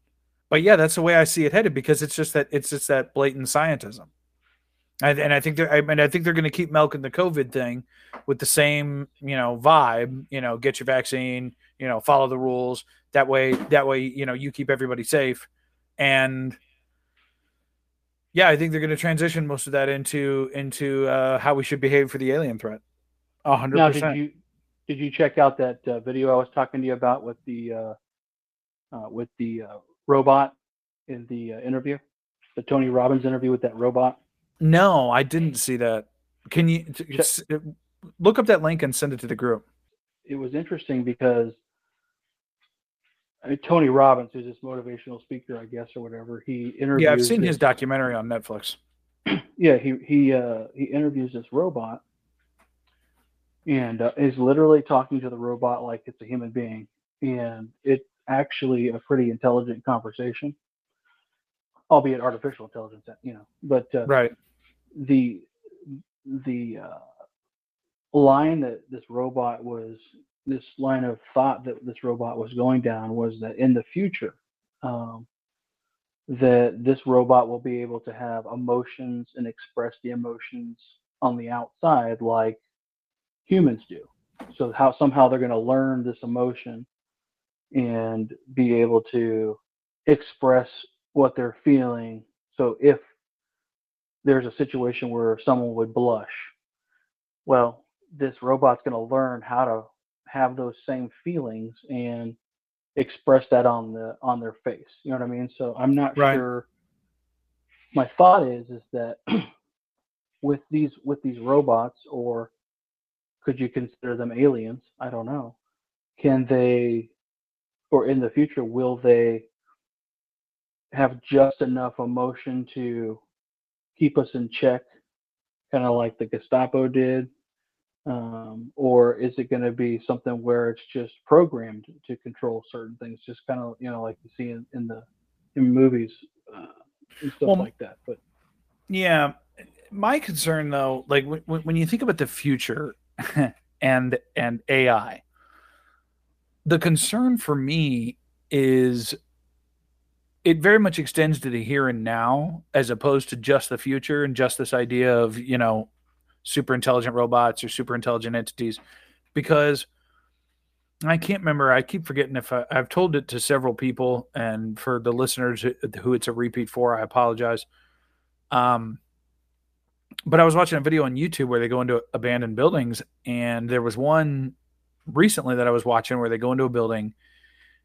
But yeah, that's the way I see it headed because it's just that it's just that blatant scientism. And, and I think they're I mean I think they're going to keep milking the COVID thing with the same you know vibe. You know, get your vaccine. You know, follow the rules. That way, that way, you know, you keep everybody safe. And yeah, I think they're going to transition most of that into into uh, how we should behave for the alien threat. A hundred Now, did percent. you did you check out that uh, video I was talking to you about with the uh, uh, with the uh, robot in the uh, interview, the Tony Robbins interview with that robot? No, I didn't see that. Can you t- s- look up that link and send it to the group? It was interesting because I mean, Tony Robbins, who's this motivational speaker, I guess, or whatever, he interviews. Yeah, I've seen his documentary on Netflix. yeah, he he uh, he interviews this robot, and uh, is literally talking to the robot like it's a human being, and it's actually a pretty intelligent conversation, albeit artificial intelligence, you know. But uh, Right. the the uh, line that this robot was this line of thought that this robot was going down was that in the future um, that this robot will be able to have emotions and express the emotions on the outside like humans do so how somehow they're going to learn this emotion and be able to express what they're feeling. So if there's a situation where someone would blush well this robot's going to learn how to have those same feelings and express that on the on their face. You know what i mean? So i'm not Right. sure. My thought is is that with these with these robots or could you consider them aliens? I don't know. Can they or in the future will they have just enough emotion to keep us in check kind of like the gestapo did? Um, or is it going to be something where it's just programmed to control certain things just kind of you know like you see in, in the in movies uh, and stuff Well, like that but Yeah, my concern though, like when, when when you think about the future and and AI, the concern for me is it very much extends to the here and now as opposed to just the future and just this idea of you know super intelligent robots or super intelligent entities because I can't remember. I keep forgetting if I, I've told it to several people, and for the listeners who, who it's a repeat for, I apologize. Um, but I was watching a video on YouTube where they go into abandoned buildings, and there was one recently that I was watching where they go into a building,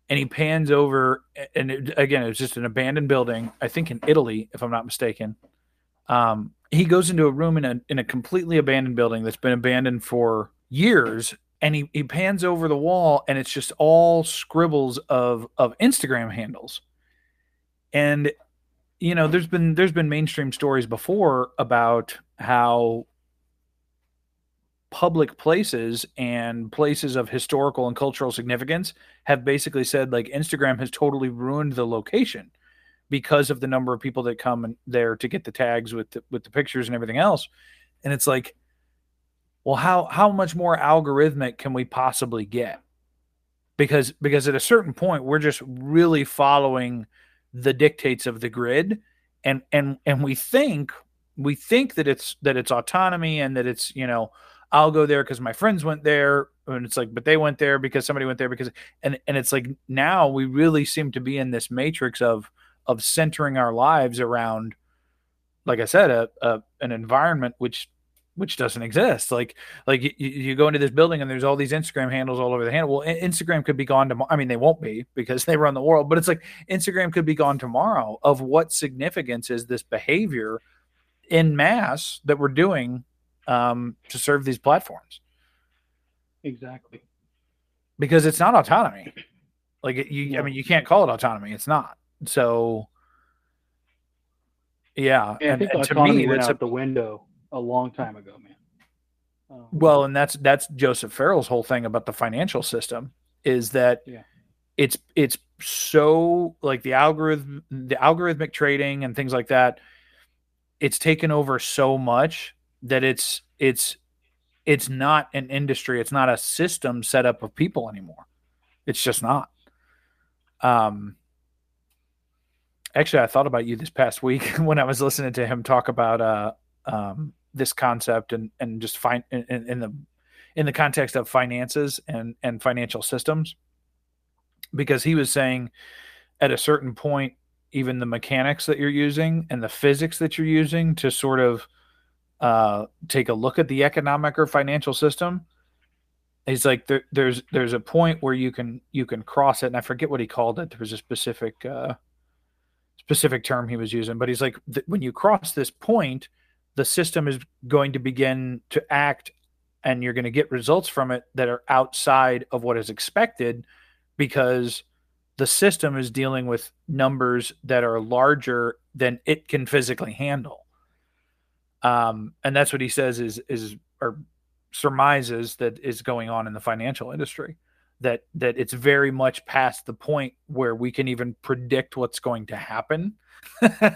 and he pans over, and it, again, it was just an abandoned building, I think in Italy, if I'm not mistaken. Um, he goes into a room in a in a completely abandoned building that's been abandoned for years, and he, he pans over the wall, and it's just all scribbles of of Instagram handles, and you know there's been there's been mainstream stories before about how public places and places of historical and cultural significance have basically said like Instagram has totally ruined the location because of the number of people that come there to get the tags with the, with the pictures and everything else. And it's like well how how much more algorithmic can we possibly get? Because because at a certain point we're just really following the dictates of the grid. And and and we think we think that it's that it's autonomy and that it's you know i'll go there because my friends went there and it's like but they went there because somebody went there because and and it's like now we really seem to be in this matrix of of centering our lives around like i said a, a an environment which which doesn't exist. Like like you, you go into this building and there's all these instagram handles all over the handle well instagram could be gone tomorrow i mean they won't be because they run the world but it's like instagram could be gone tomorrow of what significance is this behavior in mass that we're doing um, to serve these platforms Exactly. because it's not autonomy. Like it- you, I mean, you can't call it autonomy. It's not. So, yeah, Yeah, and, and to me, that's a, the window a long time ago, man. Um, well, and that's that's Joseph Farrell's whole thing about the financial system is that Yeah. it's it's so like the algorithm, the algorithmic trading and things like that. It's taken over so much that it's it's it's not an industry. It's not a system set up of people anymore. It's just not. Um, actually, I thought about you this past week when I was listening to him talk about uh, um, this concept and and just find in, in, the in the context of finances and and financial systems, because he was saying at a certain point, even the mechanics that you're using and the physics that you're using to sort of uh, take a look at the economic or financial system he's like there, there's there's a point where you can you can cross it and i forget what he called it. There was a specific uh specific term he was using but he's like th- when you cross this point the system is going to begin to act and you're going to get results from it that are outside of what is expected because the system is dealing with numbers that are larger than it can physically handle um, and that's what he says is is or surmises that is going on in the financial industry that that it's very much past the point where we can even predict what's going to happen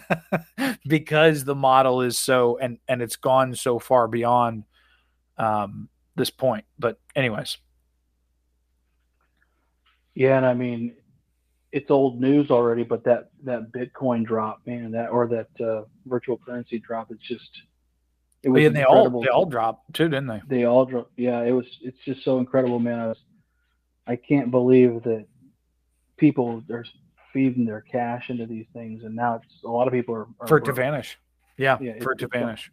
because the model is so and and it's gone so far beyond um this point. But anyways. Yeah, and I mean, it's old news already, but that that Bitcoin drop, man, that or that uh, virtual currency drop, it's just it was and they all incredible. they all dropped too didn't they They all dropped. Yeah, it was. It's just so incredible, man. I was, I can't believe that people are feeding their cash into these things, and now it's a lot of people are, are for it to vanish yeah, Yeah, for it to vanish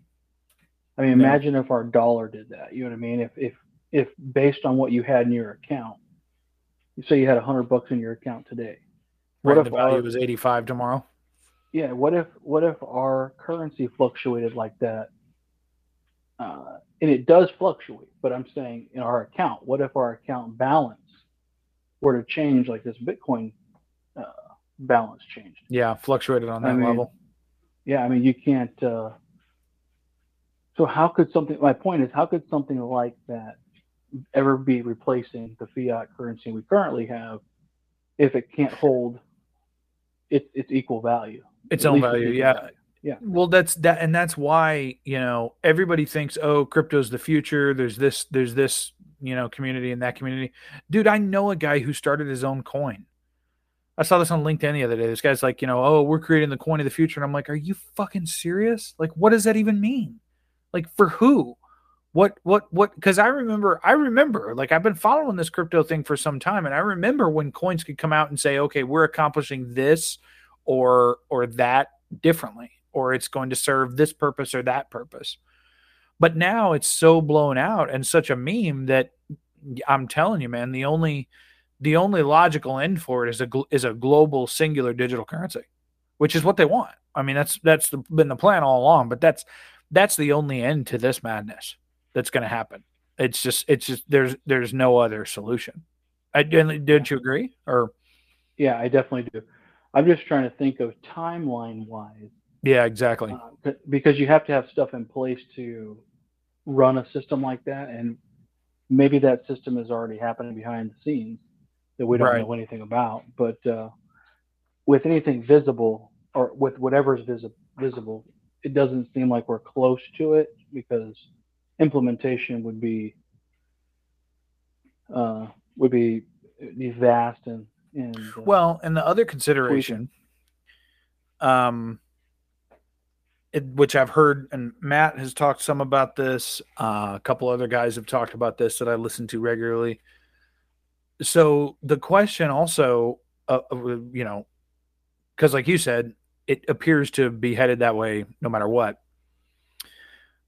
I mean, Yeah. imagine if our dollar did that. You know what I mean? If if if based on what you had in your account, you say you had a hundred bucks in your account today. What right, if the value our, was 85 tomorrow yeah? What if what if our currency fluctuated like that? Uh, and it does fluctuate, but I'm saying in our account. What if our account balance were to change like this Bitcoin uh, balance changed? yeah fluctuated on I that mean, level Yeah, I mean you can't. Uh, so how could something? My point is, how could something like that ever be replacing the fiat currency we currently have if it can't hold its its equal value? its own value yeah value. Yeah. well that's that and that's why you know everybody thinks oh crypto's the future. There's this there's this you know community and that community. Dude i know a guy who started his own coin. I saw this on linkedin the other day. This guy's like you know oh we're creating the coin of the future. And i'm like are you fucking serious? Like what does that even mean? Like for who? What what what? Because i remember i remember like i've been following this crypto thing for some time and i remember when coins could come out and say okay we're accomplishing this or or that differently or it's going to serve this purpose or that purpose. But now it's so blown out and such a meme that i'm telling you man the only the only logical end for it is a is a global singular digital currency which is what they want. I mean that's that's the, been the plan all along but that's that's the only end to this madness that's going to happen. It's just it's just there's there's no other solution. I, didn't you agree or? Yeah, I definitely do. I'm just trying to think of timeline wise, yeah exactly uh, because you have to have stuff in place to run a system like that, and maybe that system is already happening behind the scenes that we don't Right. know anything about. But uh, with anything visible or with whatever's visi- visible, it doesn't seem like we're close to it because implementation would be uh, would be be vast and and uh, Well, and the other consideration, um, it, which I've heard, and Matt has talked some about this. Uh, a couple other guys have talked about this that I listen to regularly. So the question also, uh, uh, you know, because like you said, it appears to be headed that way no matter what.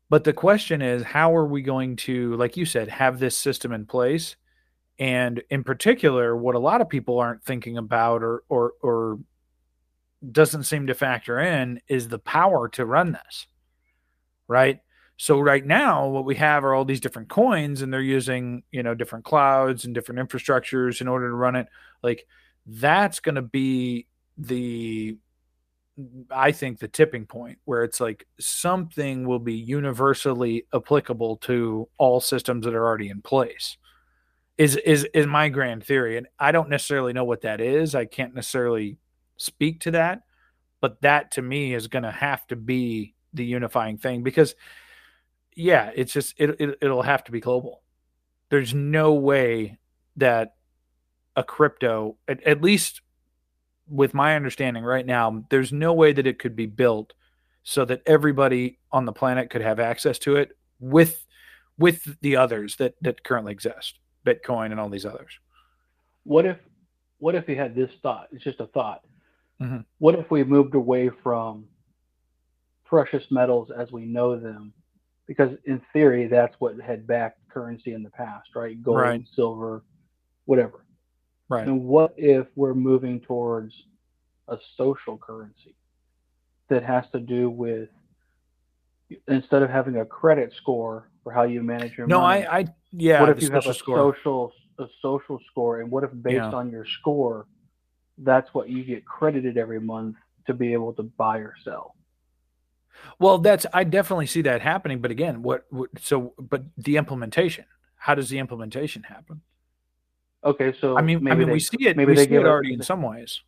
But the question is, how are we going to, like you said, have this system in place? And in particular, what a lot of people aren't thinking about or or or doesn't seem to factor in is the power to run this. Right? So right now what we have are all these different coins and they're using, you know, different clouds and different infrastructures in order to run it. Like that's going to be the I think the tipping point where it's like something will be universally applicable to all systems that are already in place is is is my grand theory and i don't necessarily know what that is i can't necessarily speak to that but that to me is going to have to be the unifying thing because yeah it's just it, it it'll have to be global there's no way that a crypto at, at least with my understanding right now there's no way that it could be built so that everybody on the planet could have access to it with with the others that that currently exist Bitcoin and all these others. what if what if we had this thought? It's just a thought. Mhm. What if we moved away from precious metals as we know them? Because in theory, that's what had backed currency in the past, right? Gold, Right. silver, whatever. Right. And what if we're moving towards a social currency that has to do with instead of having a credit score for how you manage your No, money, I, I, yeah. what if you have a score. social a social score and what if based Yeah. on your score that's what you get credited every month to be able to buy or sell Well, that's I definitely see that happening. But again, what, what so but the implementation? How does the implementation happen? okay so I mean, I maybe mean, they, we see it. maybe we they see it a- already in some ways.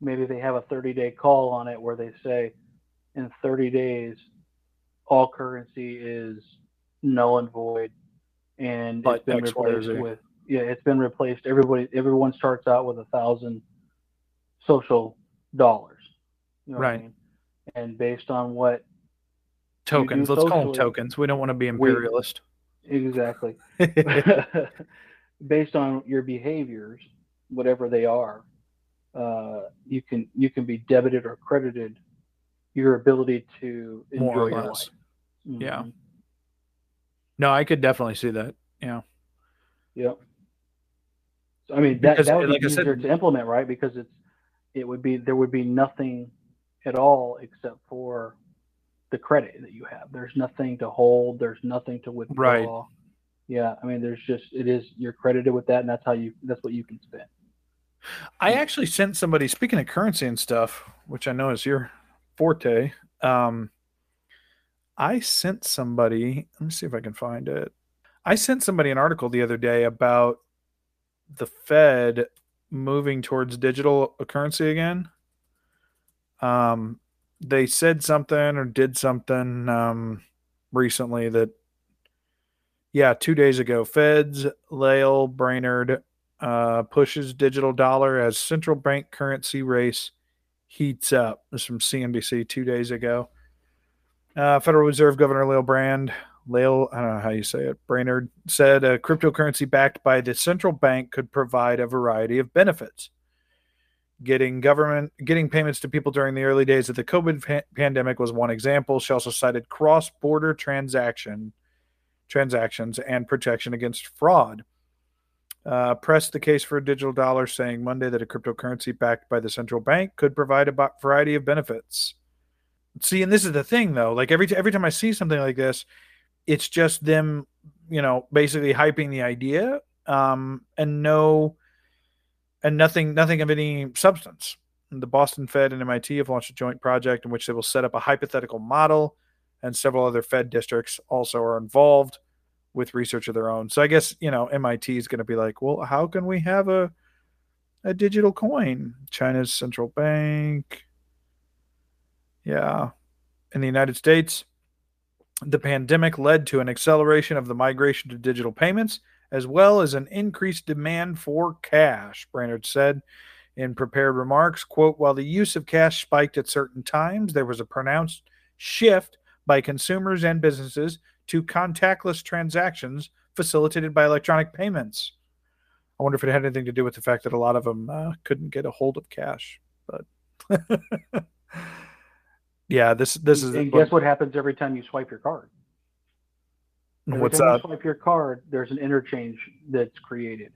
maybe they have a 30 day call on it where they say in 30 days all currency is null and void and But it's been replaced with yeah it's been replaced everybody everyone starts out with a thousand social dollars you know what I Right. mean? and based on what Tokens. Let's call them tokens. We don't want to be We- imperialist. exactly based on your behaviors whatever they are uh, you can you can be debited or credited your ability to enjoy More or your less. life Yeah. Mhm. no, I could definitely see that. Yeah. Yep. So, I mean, that, Because, that would like I be said- easier to implement, right? Because it's it would be there would be nothing at all except for the credit that you have. There's nothing to hold. There's nothing to withdraw. Right. Yeah, I mean, there's just it is you're credited with that, and that's how you that's what you can spend. I actually sent somebody speaking of currency and stuff, which I know is your forte. Um, I sent somebody. Let me see if I can find it. I sent somebody an article the other day about the Fed moving towards digital currency again. Um, they said something or did something um, recently that, yeah, two days ago, Feds, Lael, Brainard, uh, pushes digital dollar as central bank currency race heats up. This is from CNBC two days ago. Uh, Federal Reserve Governor Lael Brand, Lael, I don't know how you say it, Brainard said a cryptocurrency backed by the central bank could provide a variety of benefits. Getting government, getting payments to people during the early days of the COVID pa- pandemic was one example. She also cited cross-border transaction transactions and protection against fraud uh, pressed the case for a digital dollar, saying Monday that a cryptocurrency backed by the central bank could provide a variety of benefits. See, and this is the thing, though. Like every every time I see something like this, it's just them, you know, basically hyping the idea, um, and no, and nothing, nothing of any substance. The Boston Fed and MIT have launched a joint project in which they will set up a hypothetical model, and several other Fed districts also are involved with research of their own. So I guess you know MIT is going to be like, well, how can we have a a digital coin? China's central bank, yeah. In the United States, The pandemic led to an acceleration of the migration to digital payments, as well as an increased demand for cash, Brainard said in prepared remarks. Quote, while the use of cash spiked at certain times, there was a pronounced shift by consumers and businesses to contactless transactions facilitated by electronic payments. I wonder if it had anything to do with the fact that a lot of them uh, couldn't get a hold of cash. But yeah, this this is and guess what happens every time you swipe your card? Every what's time up. you swipe your card, there's an interchange that's created,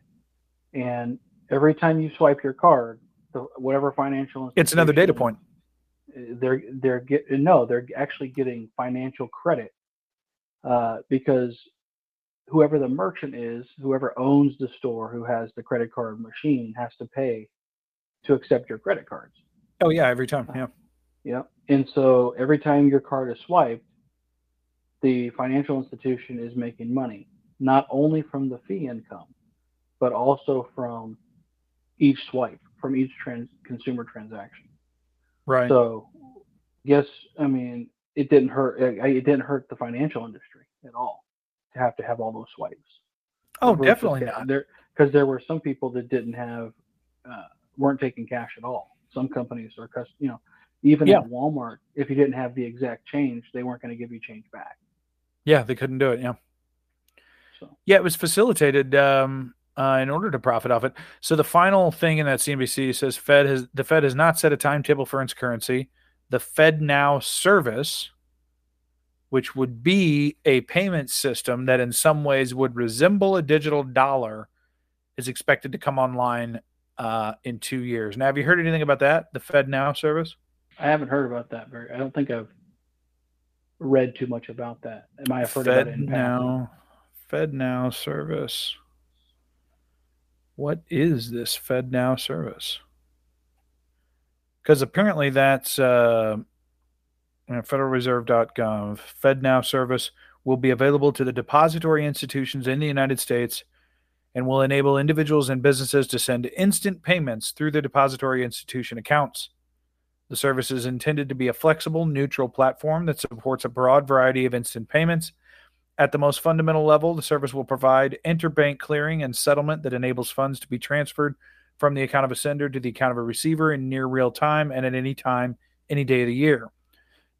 and every time you swipe your card, the, whatever financial It's another data point. they're they're get no they're actually getting financial credit uh, because whoever the merchant is whoever owns the store who has the credit card machine has to pay to accept your credit cards Oh yeah, every time. Yeah. Yeah and so every time your card is swiped the financial institution is making money not only from the fee income but also from each swipe from each trans- consumer transaction Right. so, yes, I mean, it didn't hurt. It, didn't hurt the financial industry at all to have to have all those swipes. oh, Versus definitely not. There, because there were some people that didn't have, uh, weren't taking cash at all. Some companies or, you know, even Yeah. at Walmart, if you didn't have the exact change, they weren't going to give you change back. Yeah, they couldn't do it. Yeah. So, Yeah, it was facilitated um, uh, in order to profit off it. So the final thing in that CNBC says Fed has the Fed has not set a timetable for its currency. The FedNow service, which would be a payment system that in some ways would resemble a digital dollar, is expected to come online uh, in two years. Now, have you heard anything about that? The FedNow service? I haven't heard about that very. I don't think I've read too much about that. Am I heard about it Fed. Now, FedNow service. What is this FedNow service? Because apparently that's uh, uh, federalreserve.gov. Fed Now service will be available to the depository institutions in the United States and will enable individuals and businesses to send instant payments through their depository institution accounts. The service is intended to be a flexible, neutral platform that supports a broad variety of instant payments. At the most fundamental level, the service will provide interbank clearing and settlement that enables funds to be transferred from the account of a sender to the account of a receiver in near real time and at any time, any day of the year.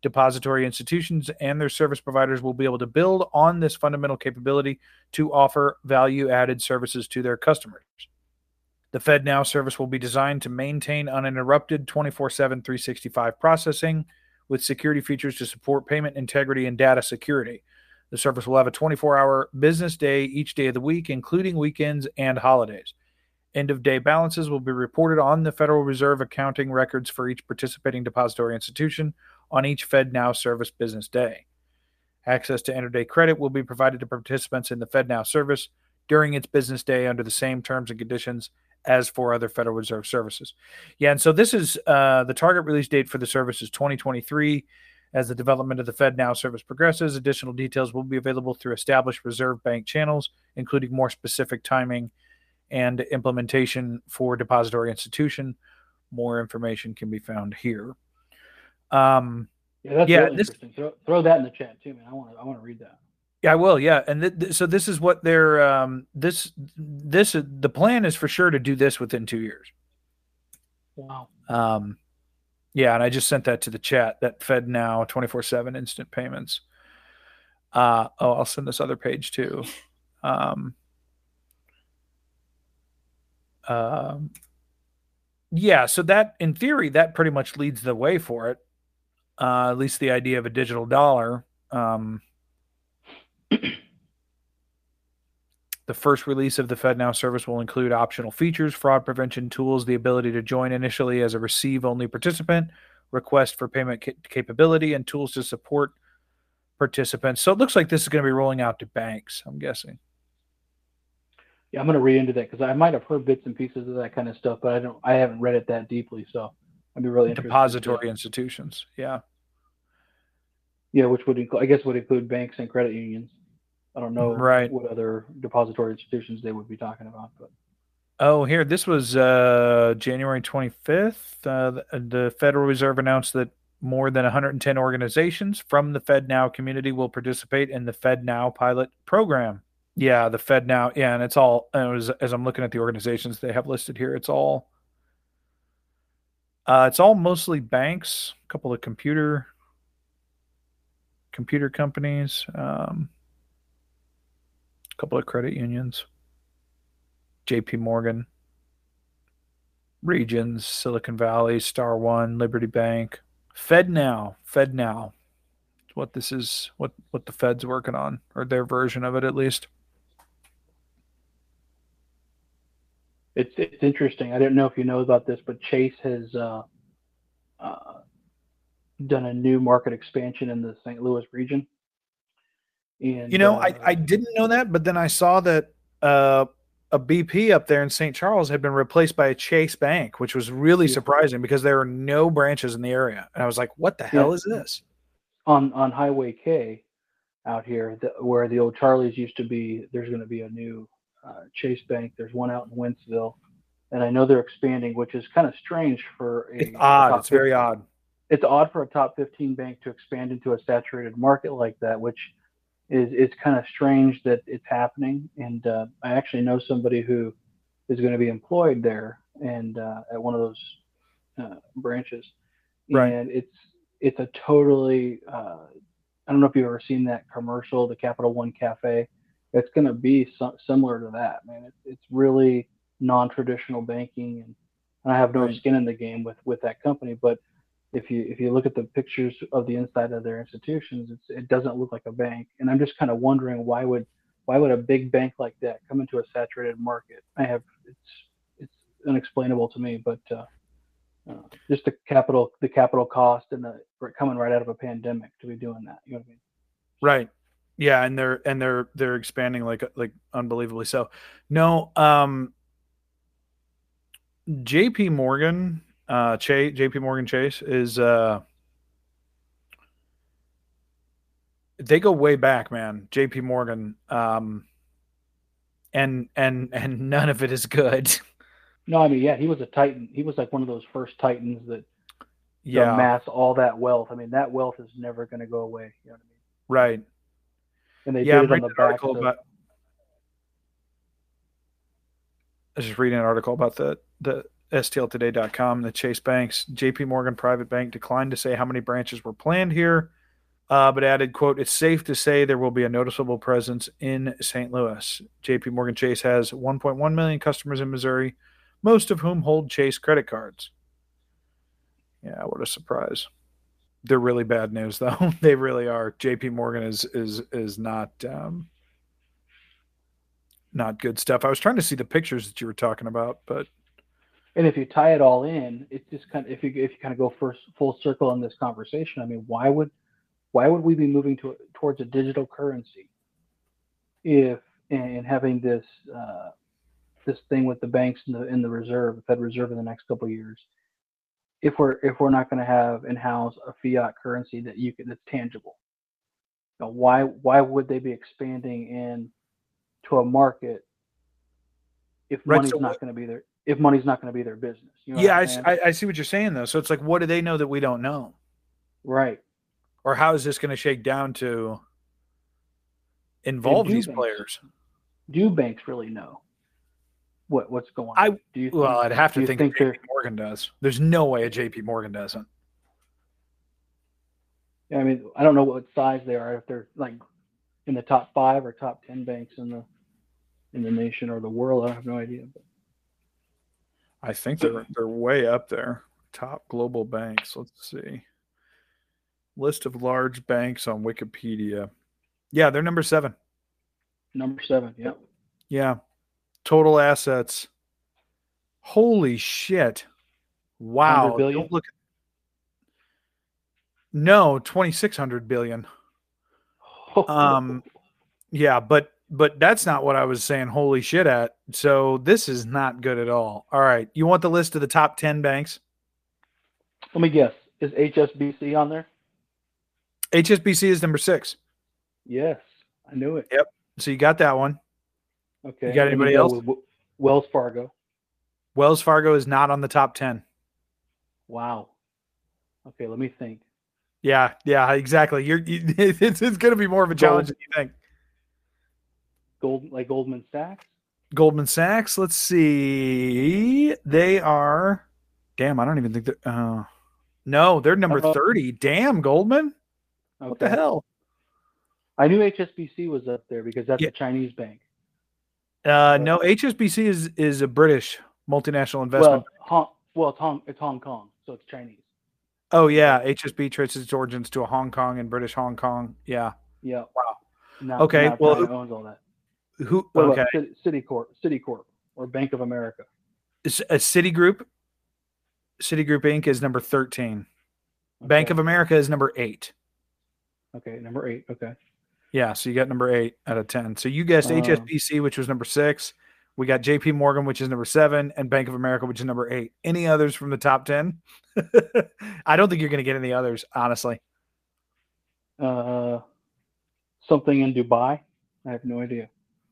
Depository institutions and their service providers will be able to build on this fundamental capability to offer value added services to their customers. The FedNow service will be designed to maintain uninterrupted 24 7, 365 processing with security features to support payment integrity and data security. The service will have a 24 hour business day each day of the week, including weekends and holidays. End of day balances will be reported on the Federal Reserve accounting records for each participating depository institution on each FedNow service business day. Access to intraday credit will be provided to participants in the FedNow service during its business day under the same terms and conditions as for other Federal Reserve services. Yeah, and so this is uh, the target release date for the service is 2023. As the development of the FedNow service progresses, additional details will be available through established Reserve Bank channels, including more specific timing and implementation for depository institution. More information can be found here. Um, Yeah, that's Yeah, really this- interesting. Throw, throw that in the chat too, man. I want to. I want to read that. Yeah, I will. Yeah, and th- th- so this is what they're um, this this the plan is for sure to do this within two years. Wow. Um, yeah, and I just sent that to the chat. That Fed now twenty four seven instant payments. Uh, oh, I'll send this other page too. Um, um, yeah, so that in theory that pretty much leads the way for it. Uh, at least the idea of a digital dollar. Um, The first release of the FedNow service will include optional features, fraud prevention tools, the ability to join initially as a receive only participant, request for payment ca- capability, and tools to support participants. So it looks like this is going to be rolling out to banks, I'm guessing. Yeah, I'm going to read into that because I might have heard bits and pieces of that kind of stuff, but I don't. I haven't read it that deeply, so I'd be really interested. Depository institutions. Yeah. Yeah, which would include, I guess, would include banks and credit unions. I don't know Right. what other depository institutions they would be talking about, but Oh, here, this was uh, January 25th. Uh, the, the Federal Reserve announced that more than 110 organizations from the FedNow community will participate in the FedNow pilot program. Yeah, the FedNow. Yeah, and it's all. And it was, as I'm looking at the organizations they have listed here, it's all. Uh, it's all mostly banks, a couple of computer computer companies, um, couple of credit unions, J.P. Morgan, Regions, Silicon Valley, Star One, Liberty Bank, FedNow, FedNow. What this is, what what the Fed's working on, or their version of it at least. It's it's interesting. I don't know if you know about this, but Chase has uh, uh, done a new market expansion in the St. Louis region. And You know, I, uh, I didn't know that, but then I saw that uh, a BP up there in St. Charles had been replaced by a Chase Bank, which was really Yeah. surprising because there are no branches in the area. And I was like, what the hell is this? on on Highway K out here, the, where the old Charlie's used to be, there's going to be a new uh, Chase Bank. There's one out in Wentzville, and I know they're expanding, which is kind of strange for a It's odd. It's very odd. It's odd for a top 15 bank to expand into a saturated market like that, which is it's kind of strange that it's happening. And uh, I actually know somebody who is going to be employed there and uh, at one of those uh, branches, Right. and it's it's a totally uh, I don't know if you've ever seen that commercial, the Capital One Cafe. It's going to be so, similar to that, man. It's it's really non-traditional banking, and, and I have no Right. skin in the game with with that company. But if you if you look at the pictures of the inside of their institutions, it doesn't look like a bank. And I'm just kind of wondering why would why would a big bank like that come into a saturated market? I have it's it's unexplainable to me, but uh, uh, just the capital the capital cost and the coming right out of a pandemic to be doing that. You know what I mean? Right. Yeah, and they're and they're they're expanding like like unbelievably so. No, um JP Morgan, uh Chase JP Morgan Chase is uh they go way back, man. JP Morgan um and and and none of it is good. No, I mean yeah, he was a titan. He was like one of those first titans that yeah. amass all that wealth. I mean that wealth is never going to go away. You know what I mean? Right. And they yeah, I'm did it on the article of about. I was just reading an article about the the STLtoday.com. The Chase Banks, J.P. Morgan Private Bank declined to say how many branches were planned here, uh, but added, "quote It's safe to say there will be a noticeable presence in St. Louis. J.P. Morgan Chase has 1.1 million customers in Missouri, most of whom hold Chase credit cards. Yeah, what a surprise." They're really bad news, though. they really are. J.P. Morgan is is is not um, not good stuff. I was trying to see the pictures that you were talking about, but And if you tie it all in, it's just kind of if you if you kind of go first full circle in this conversation. I mean, why would why would we be moving to towards a digital currency if and having this uh, this thing with the banks and the in the reserve, the Fed Reserve in the next couple of years, if we're if we're not going to have in house a fiat currency that you can that's tangible, you know, why why would they be expanding in to a market if Right, money's so not going to be their if money's not going to be their business? You know yeah, I, I'm s- saying? I, I see what you're saying though. So it's like, what do they know that we don't know, right. or how is this going to shake down to involve these banks. players? Do banks really know what what's going on? I- do you think, Well, I'd have to think, think J.P. Morgan does. There's no way a J.P. Morgan doesn't. I mean, I don't know what size they are. If they're like in the top five or top ten banks in the in the nation or the world, I have no idea. But I think they're they're way up there. Top global banks. Let's see. List of large banks on Wikipedia. Yeah, they're number seven. number seven, yep. Yeah. Total assets. Holy shit. Wow. 100 billion? Don't look No, 2600 billion. Um yeah, but but that's not what I was saying holy shit at. So this is not good at all. All right. You want the list of the top 10 banks? Let me guess. Is HSBC on there? HSBC is number 6. Yes, I knew it. Yep. So you got that one. Okay. You got anybody go else? Wells Fargo. Wells Fargo is not on the top 10. Wow. Okay, let me think. Yeah, yeah, exactly. You're you, it's, it's going to be more of a challenge than you think. Gold like Goldman Sachs. Goldman Sachs. Let's see. They are. Damn, I don't even think they're. Uh, no, they're number Uh-oh. thirty. Damn, Goldman. What the hell? I knew HSBC was up there because that's Yeah. a Chinese bank. Uh, no, HSBC is is a British multinational investment. Well, Hong, well, it's Hong, it's Hong Kong, so it's Chinese. oh yeah, HSB traces its origins to a Hong Kong and British Hong Kong. Yeah. Yeah. Wow. Now, Okay, now well, who- owns all that. Who? What okay. about Citi, Citicorp, Citicorp, or Bank of America? Is- A Citigroup. Citigroup Inc. is number thirteen. Bank of America is number eight. Okay, number eight. Okay. Yeah, so you got number eight out of ten. So you guessed Um, HSBC, which was number six. We got JP Morgan, which is number seven, and Bank of America, which is number eight. Any others from the top ten? I don't think you're going to get any others, honestly. Uh, something in Dubai. I have no idea.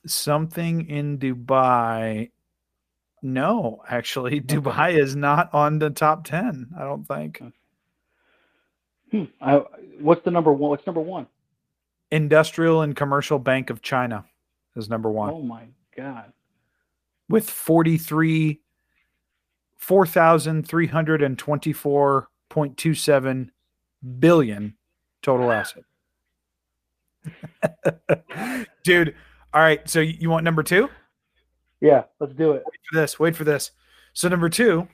Something in Dubai. No, actually, Dubai is not on the top ten. I don't think. Hmm. I, what's the number one? What's number one? Industrial and Commercial Bank of China is number one. Oh my god. with 43 4324.27 billion total asset. Dude, all right, so you want number 2? Yeah, let's do it. Wait for this. Wait for this. So number 2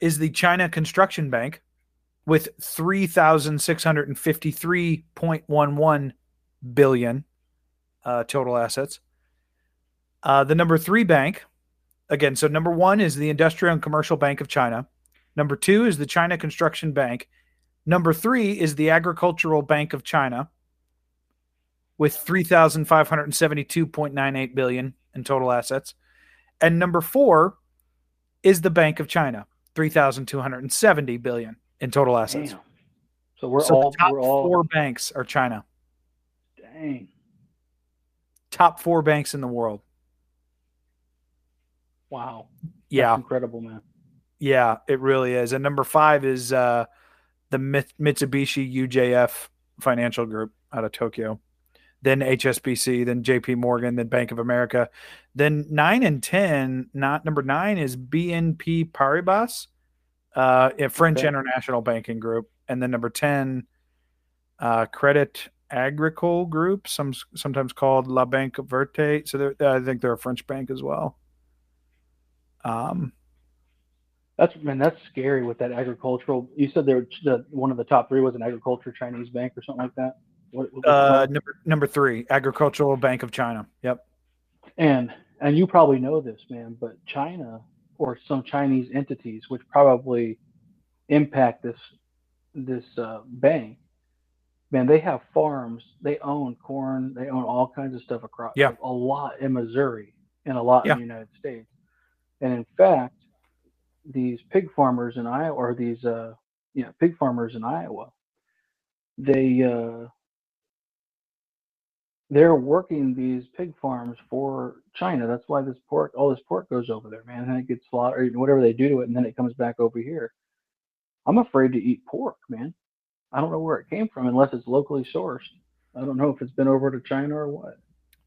is the China Construction Bank with 3653.11 billion uh, total assets. Uh, the number 3 bank again, so number one is the Industrial and Commercial Bank of China. Number two is the China Construction Bank. Number three is the Agricultural Bank of China with 3,572.98 billion in total assets. And number four is the Bank of China, 3,270 billion in total assets. Damn. So we're so all the top we're all four banks are China. dang. Top four banks in the world. Wow. That's Yeah. incredible, man. Yeah, it really is. And number five is uh, the Mitsubishi UJF Financial Group out of Tokyo. Then HSBC, then JP Morgan, then Bank of America. Then nine and 10, not number nine is BNP Paribas, uh, a French Okay. International Banking Group. And then number 10, uh, Credit Agricole Group, some sometimes called La Banque Verte. So I think they're a French bank as well. Um, That's man, that's scary with that agricultural. You said there the one of the top three was an agriculture Chinese bank or something like that. What, what- Uh, number number three, Agricultural Bank of China. Yep. and and you probably know this, man, but China or some Chinese entities, which probably impact this this uh, bank, man, they have farms. They own corn. They own all kinds of stuff across. Yeah. A lot in Missouri and a lot Yeah. in the United States. And in fact, these pig farmers in Iowa, or these uh, yeah, pig farmers in Iowa, they uh, they're working these pig farms for China. That's why this pork, all this pork goes over there, man, and it gets slaughtered, whatever they do to it, and then it comes back over here. I'm afraid to eat pork, man. I don't know where it came from unless it's locally sourced. I don't know if it's been over to China or what.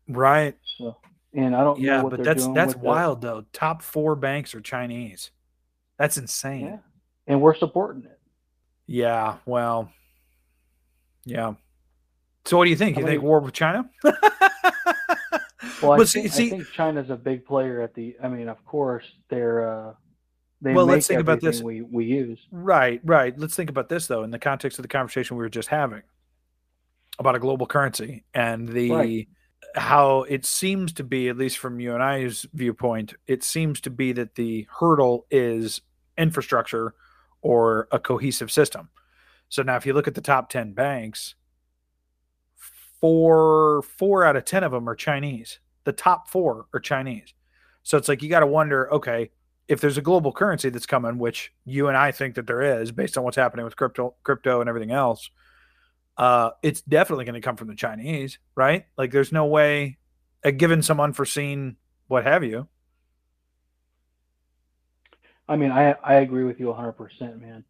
Right. So, and I don't know Yeah, but that's that's the- wild though. Top four banks are Chinese. That's insane. yeah, and we're supporting it. Yeah. Well. Yeah. So what do you think? You many- think war with China? Well, I, think, see- see- I think China's a big player at the. I mean, of course, they're. Uh, they Well, let's think about this. We we use. Right, right. Let's think about this though, in the context of the conversation we were just having about a global currency and the Right. how it seems to be, at least from you and I's viewpoint, it seems to be that the hurdle is infrastructure or a cohesive system. So now, if you look at the top ten banks, four four out of ten of them are Chinese. The top four are Chinese. So it's like you got to wonder, okay, if there's a global currency that's coming, which you and I think that there is, based on what's happening with crypto, crypto and everything else, uh, it's definitely going to come from the Chinese, right? Like, there's no way, uh, given some unforeseen what have you. I mean, I I agree with you 100, percent man.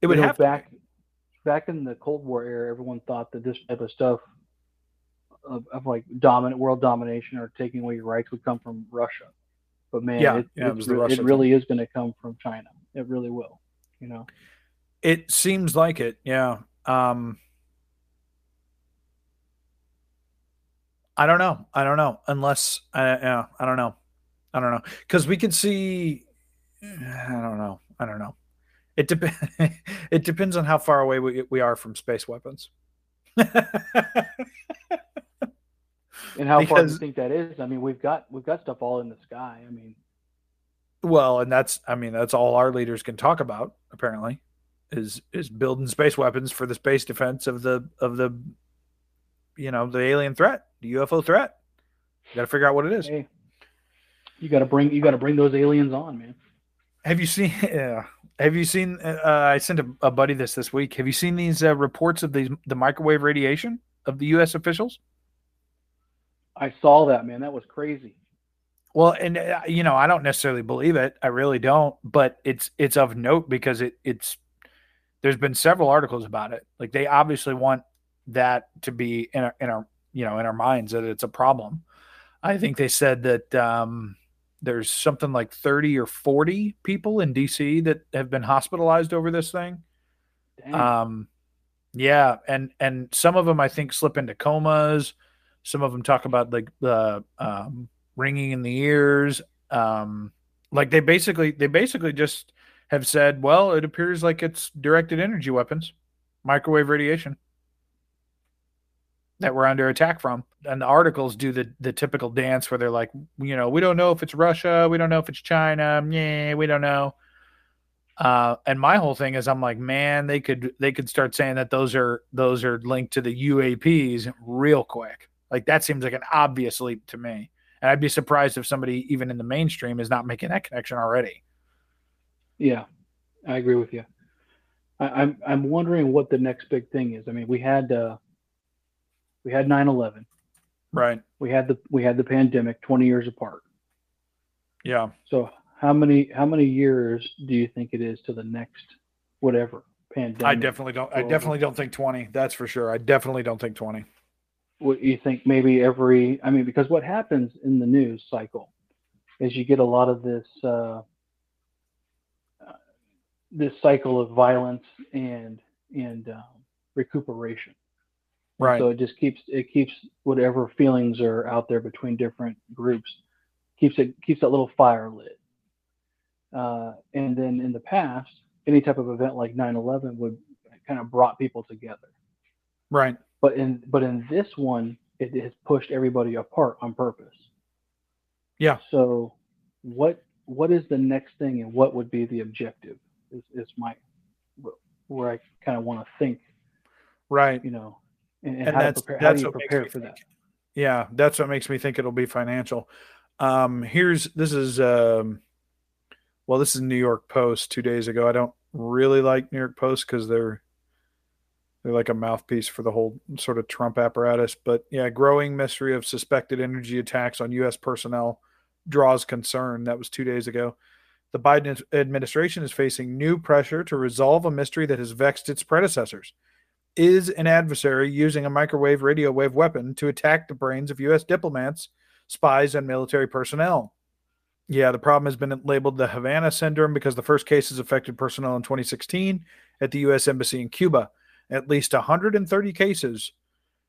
It would You know, have to back back in the Cold War era, everyone thought that this type of stuff of, of like dominant world domination or taking away your rights would come from Russia. But man, Yeah, it, yeah, it re- it really is going to come from China. It really will. You know. It seems like it, yeah. Um I don't know. I don't know. Unless I yeah, I don't know. I don't know. Cuz we could see I don't know. I don't know. It dep- it depends on how far away we, we are from space weapons. And how far do you think that is? I mean, we've got we've got stuff all in the sky. I mean, well, and that's I mean that's all our leaders can talk about apparently is is building space weapons for the space defense of the of the you know, the alien threat, the UFO threat. You Got to figure out what it is. hey, you got to bring you got to bring those aliens on, man. Have you seen? Yeah. Have you seen? Uh, I sent a, a buddy this this week. Have you seen these uh, reports of these the microwave radiation of the U.S. officials? I saw that, man. That was crazy. Well, and uh, you know, I don't necessarily believe it. I really don't. But it's it's of note because it it's there's been several articles about it. Like they obviously want that to be in our in our you know in our minds that it's a problem. I think they said that um, there's something like 30 or 40 people in DC that have been hospitalized over this thing. Damn. Um, yeah, and and some of them I think slip into comas. Some of them talk about like the um, ringing in the ears. Um, like they basically they basically just have said, well, it appears like it's directed energy weapons, microwave radiation that we're under attack from. And the articles do the the typical dance where they're like, you know, we don't know if it's Russia, we don't know if it's China, yeah, we don't know. Uh, and my whole thing is, I'm like, man, they could they could start saying that those are those are linked to the UAPs real quick. Like that seems like an obvious leap to me. And I'd be surprised if somebody even in the mainstream is not making that connection already. Yeah, I agree with you. I, I'm I'm wondering what the next big thing is. I mean, we had uh, we had 9/11. Right. We had the we had the pandemic 20 years apart. Yeah. So how many how many years do you think it is to the next whatever pandemic? I definitely don't I definitely don't think 20. That's for sure. I definitely don't think 20. What you think maybe every i mean because what happens in the news cycle is you get a lot of this uh, this cycle of violence and and um, recuperation Right. so it just keeps it keeps whatever feelings are out there between different groups keeps it keeps that little fire lit uh, and then in the past any type of event like 9-11 would kind of brought people together right. But in but in this one it has pushed everybody apart on purpose Yeah. so what what is the next thing and what would be the objective is, is my where i kind of want to think Right. you know and, and, And how, that's- prepare, that's do you what prepare for that Yeah, that's what makes me think it'll be financial. Um, here's this is um, well, this is New York Post two days ago. I don't really like New York Post because they're they're like a mouthpiece for the whole sort of Trump apparatus. But yeah, growing mystery of suspected energy attacks on U.S. personnel draws concern. That was two days ago. The Biden administration is facing new pressure to resolve a mystery that has vexed its predecessors is an adversary using a microwave radio wave weapon to attack the brains of U.S. diplomats, spies, and military personnel. Yeah, the problem has been labeled the Havana syndrome because the first cases affected personnel in 2016 at the U.S. Embassy in Cuba. At least 130 cases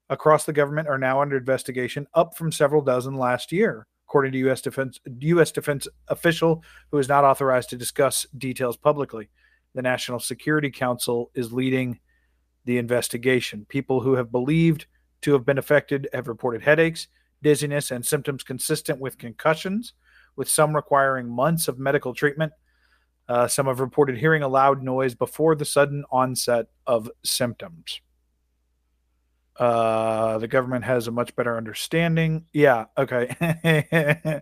across the government are now under investigation, up from several dozen last year, according to U.S. Defense U.S. Defense official who is not authorized to discuss details publicly. The National Security Council is leading the investigation. People who have believed to have been affected have reported headaches, dizziness, and symptoms consistent with concussions, with some requiring months of medical treatment. Uh, some have reported hearing a loud noise before the sudden onset of symptoms. Uh, the government has a much better understanding. Yeah, okay.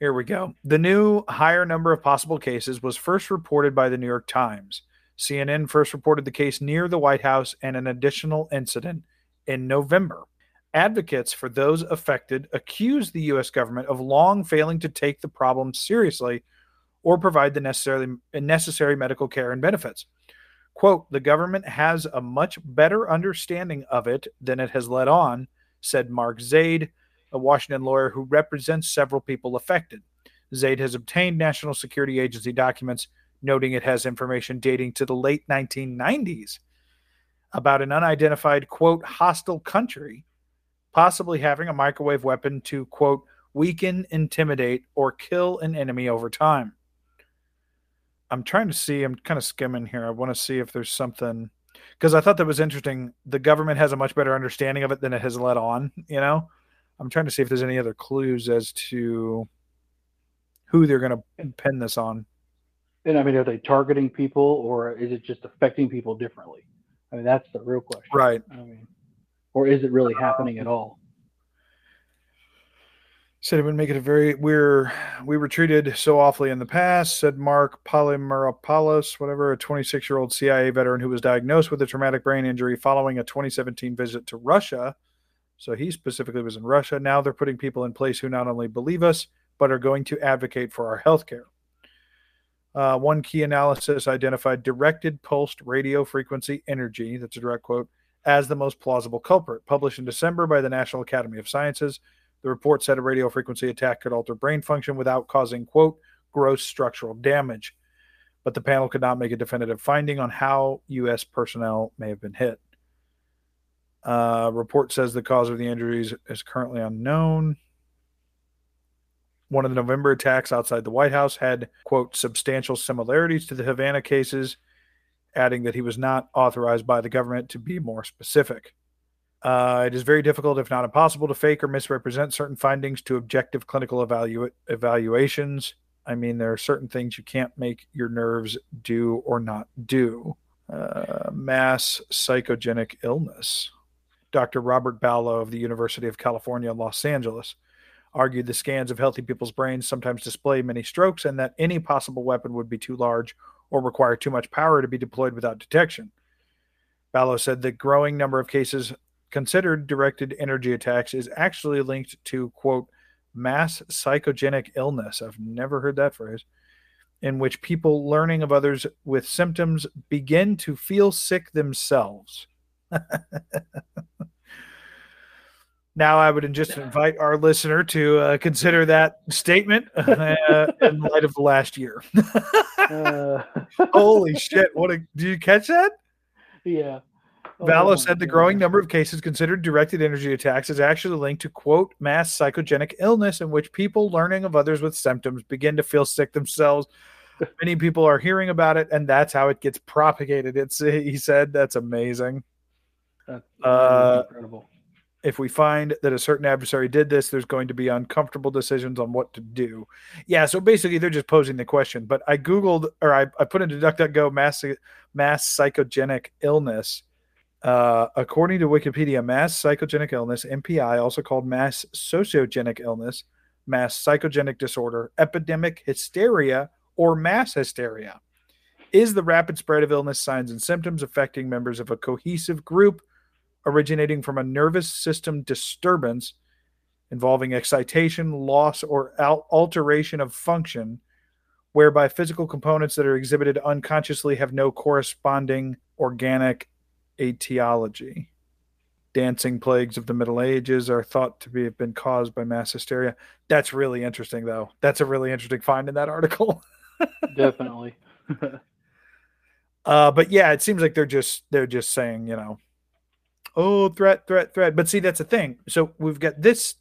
Here we go. The new higher number of possible cases was first reported by the New York Times. CNN first reported the case near the White House and an additional incident in November. Advocates for those affected accused the U.S. government of long failing to take the problem seriously or provide the necessary, necessary medical care and benefits. Quote, the government has a much better understanding of it than it has let on, said Mark Zaid, a Washington lawyer who represents several people affected. Zaid has obtained National Security Agency documents noting it has information dating to the late 1990s about an unidentified, quote, hostile country possibly having a microwave weapon to, quote, weaken, intimidate, or kill an enemy over time. I'm trying to see, I'm kind of skimming here. I want to see if there's something because I thought that was interesting. The government has a much better understanding of it than it has let on, you know? I'm trying to see if there's any other clues as to who they're going to pin this on. And I mean, are they targeting people or is it just affecting people differently? I mean, that's the real question. Right. I mean, or is it really uh, happening at all? Said it would make it a very we're we were treated so awfully in the past, said Mark Polymeropoulos, whatever, a 26 year old CIA veteran who was diagnosed with a traumatic brain injury following a 2017 visit to Russia. So he specifically was in Russia. Now they're putting people in place who not only believe us, but are going to advocate for our health care. Uh, one key analysis identified directed pulsed radio frequency energy, that's a direct quote, as the most plausible culprit. Published in December by the National Academy of Sciences, the report said a radio frequency attack could alter brain function without causing, quote, gross structural damage. But the panel could not make a definitive finding on how U.S. personnel may have been hit. Uh, report says the cause of the injuries is currently unknown. One of the November attacks outside the White House had, quote, substantial similarities to the Havana cases, adding that he was not authorized by the government to be more specific. Uh, it is very difficult, if not impossible, to fake or misrepresent certain findings to objective clinical evalu- evaluations. I mean, there are certain things you can't make your nerves do or not do. Uh, mass psychogenic illness. Dr. Robert Baloh of the University of California, Los Angeles, argued the scans of healthy people's brains sometimes display many strokes and that any possible weapon would be too large or require too much power to be deployed without detection. Baloh said the growing number of cases considered directed energy attacks is actually linked to, quote, mass psychogenic illness. I've never heard that phrase. In which people learning of others with symptoms begin to feel sick themselves. now, I would just invite our listener to uh, consider that statement uh, in light of the last year. Uh, Holy shit! What a do you catch that? yeah. Oh Baloh said the growing number of cases considered directed energy attacks is actually linked to quote mass psychogenic illness in which people learning of others with symptoms begin to feel sick themselves. Many people are hearing about it, and that's how it gets propagated. It's he said that's amazing. That's, Uh, incredible. If we find that a certain adversary did this, there's going to be uncomfortable decisions on what to do. Yeah, so basically they're just posing the question. But I googled or I, I put into DuckDuckGo mass mass psychogenic illness. Uh, according to Wikipedia, mass psychogenic illness, MPI, also called mass sociogenic illness, mass psychogenic disorder, epidemic hysteria, or mass hysteria, is the rapid spread of illness signs and symptoms affecting members of a cohesive group originating from a nervous system disturbance involving excitation, loss, or al- alteration of function, whereby physical components that are exhibited unconsciously have no corresponding organic etiology. Dancing plagues of the Middle Ages are thought to be, have been caused by mass hysteria. That's really interesting, though. That's a really interesting find in that article. Definitely. Uh, but yeah, it seems like they're just they're just saying, you know, oh, threat, threat, threat. But see, that's the thing. So we've got this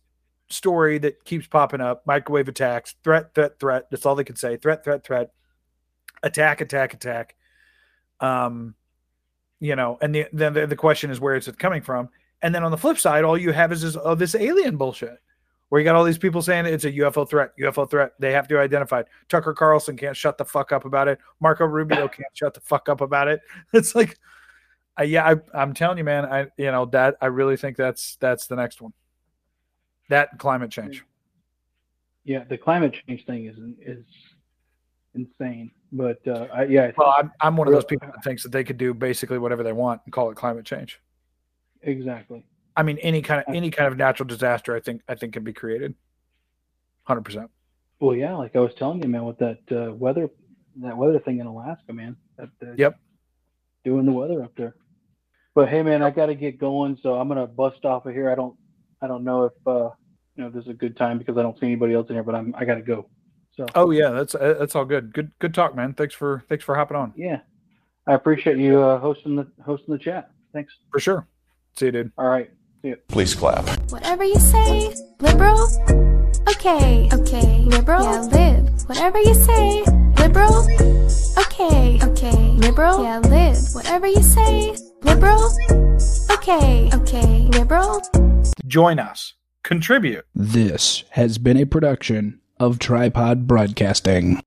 story that keeps popping up: microwave attacks, threat, threat, threat. That's all they can say: threat, threat, threat, attack, attack, attack. Um, you know, and the then the, the question is where is it coming from? And then on the flip side, all you have is this, oh, this alien bullshit. Where you got all these people saying it's a UFO threat, UFO threat. They have to identify it. Tucker Carlson can't shut the fuck up about it. Marco Rubio can't shut the fuck up about it. It's like, uh, yeah, I, I'm telling you, man. I, you know, that I really think that's that's the next one. That climate change. yeah, the climate change thing is is insane. But uh, I, yeah, I well, I'm, I'm one of those people that thinks that they could do basically whatever they want and call it climate change. exactly. I mean, any kind of any kind of natural disaster, I think I think can be created. Hundred percent. Well, yeah, like I was telling you, man, with that uh, weather, that weather thing in Alaska, man. That, uh, Yep. doing the weather up there. But hey, man, I got to get going, so I'm gonna bust off of here. I don't, I don't know if uh, you know this is a good time because I don't see anybody else in here, but I'm, I got to go. So Oh yeah, that's uh, that's all good. Good good talk, man. Thanks for thanks for hopping on. yeah, I appreciate you uh, hosting the hosting the chat. Thanks. For sure. See you, dude. All right. Please clap. Whatever you say, liberal. Okay, okay, liberal. Yeah, live. Whatever you say, liberal. Okay, okay, liberal. Yeah, live. Whatever you say, liberal. Okay, okay, liberal. Join us. Contribute. This has been a production of Tripod Broadcasting.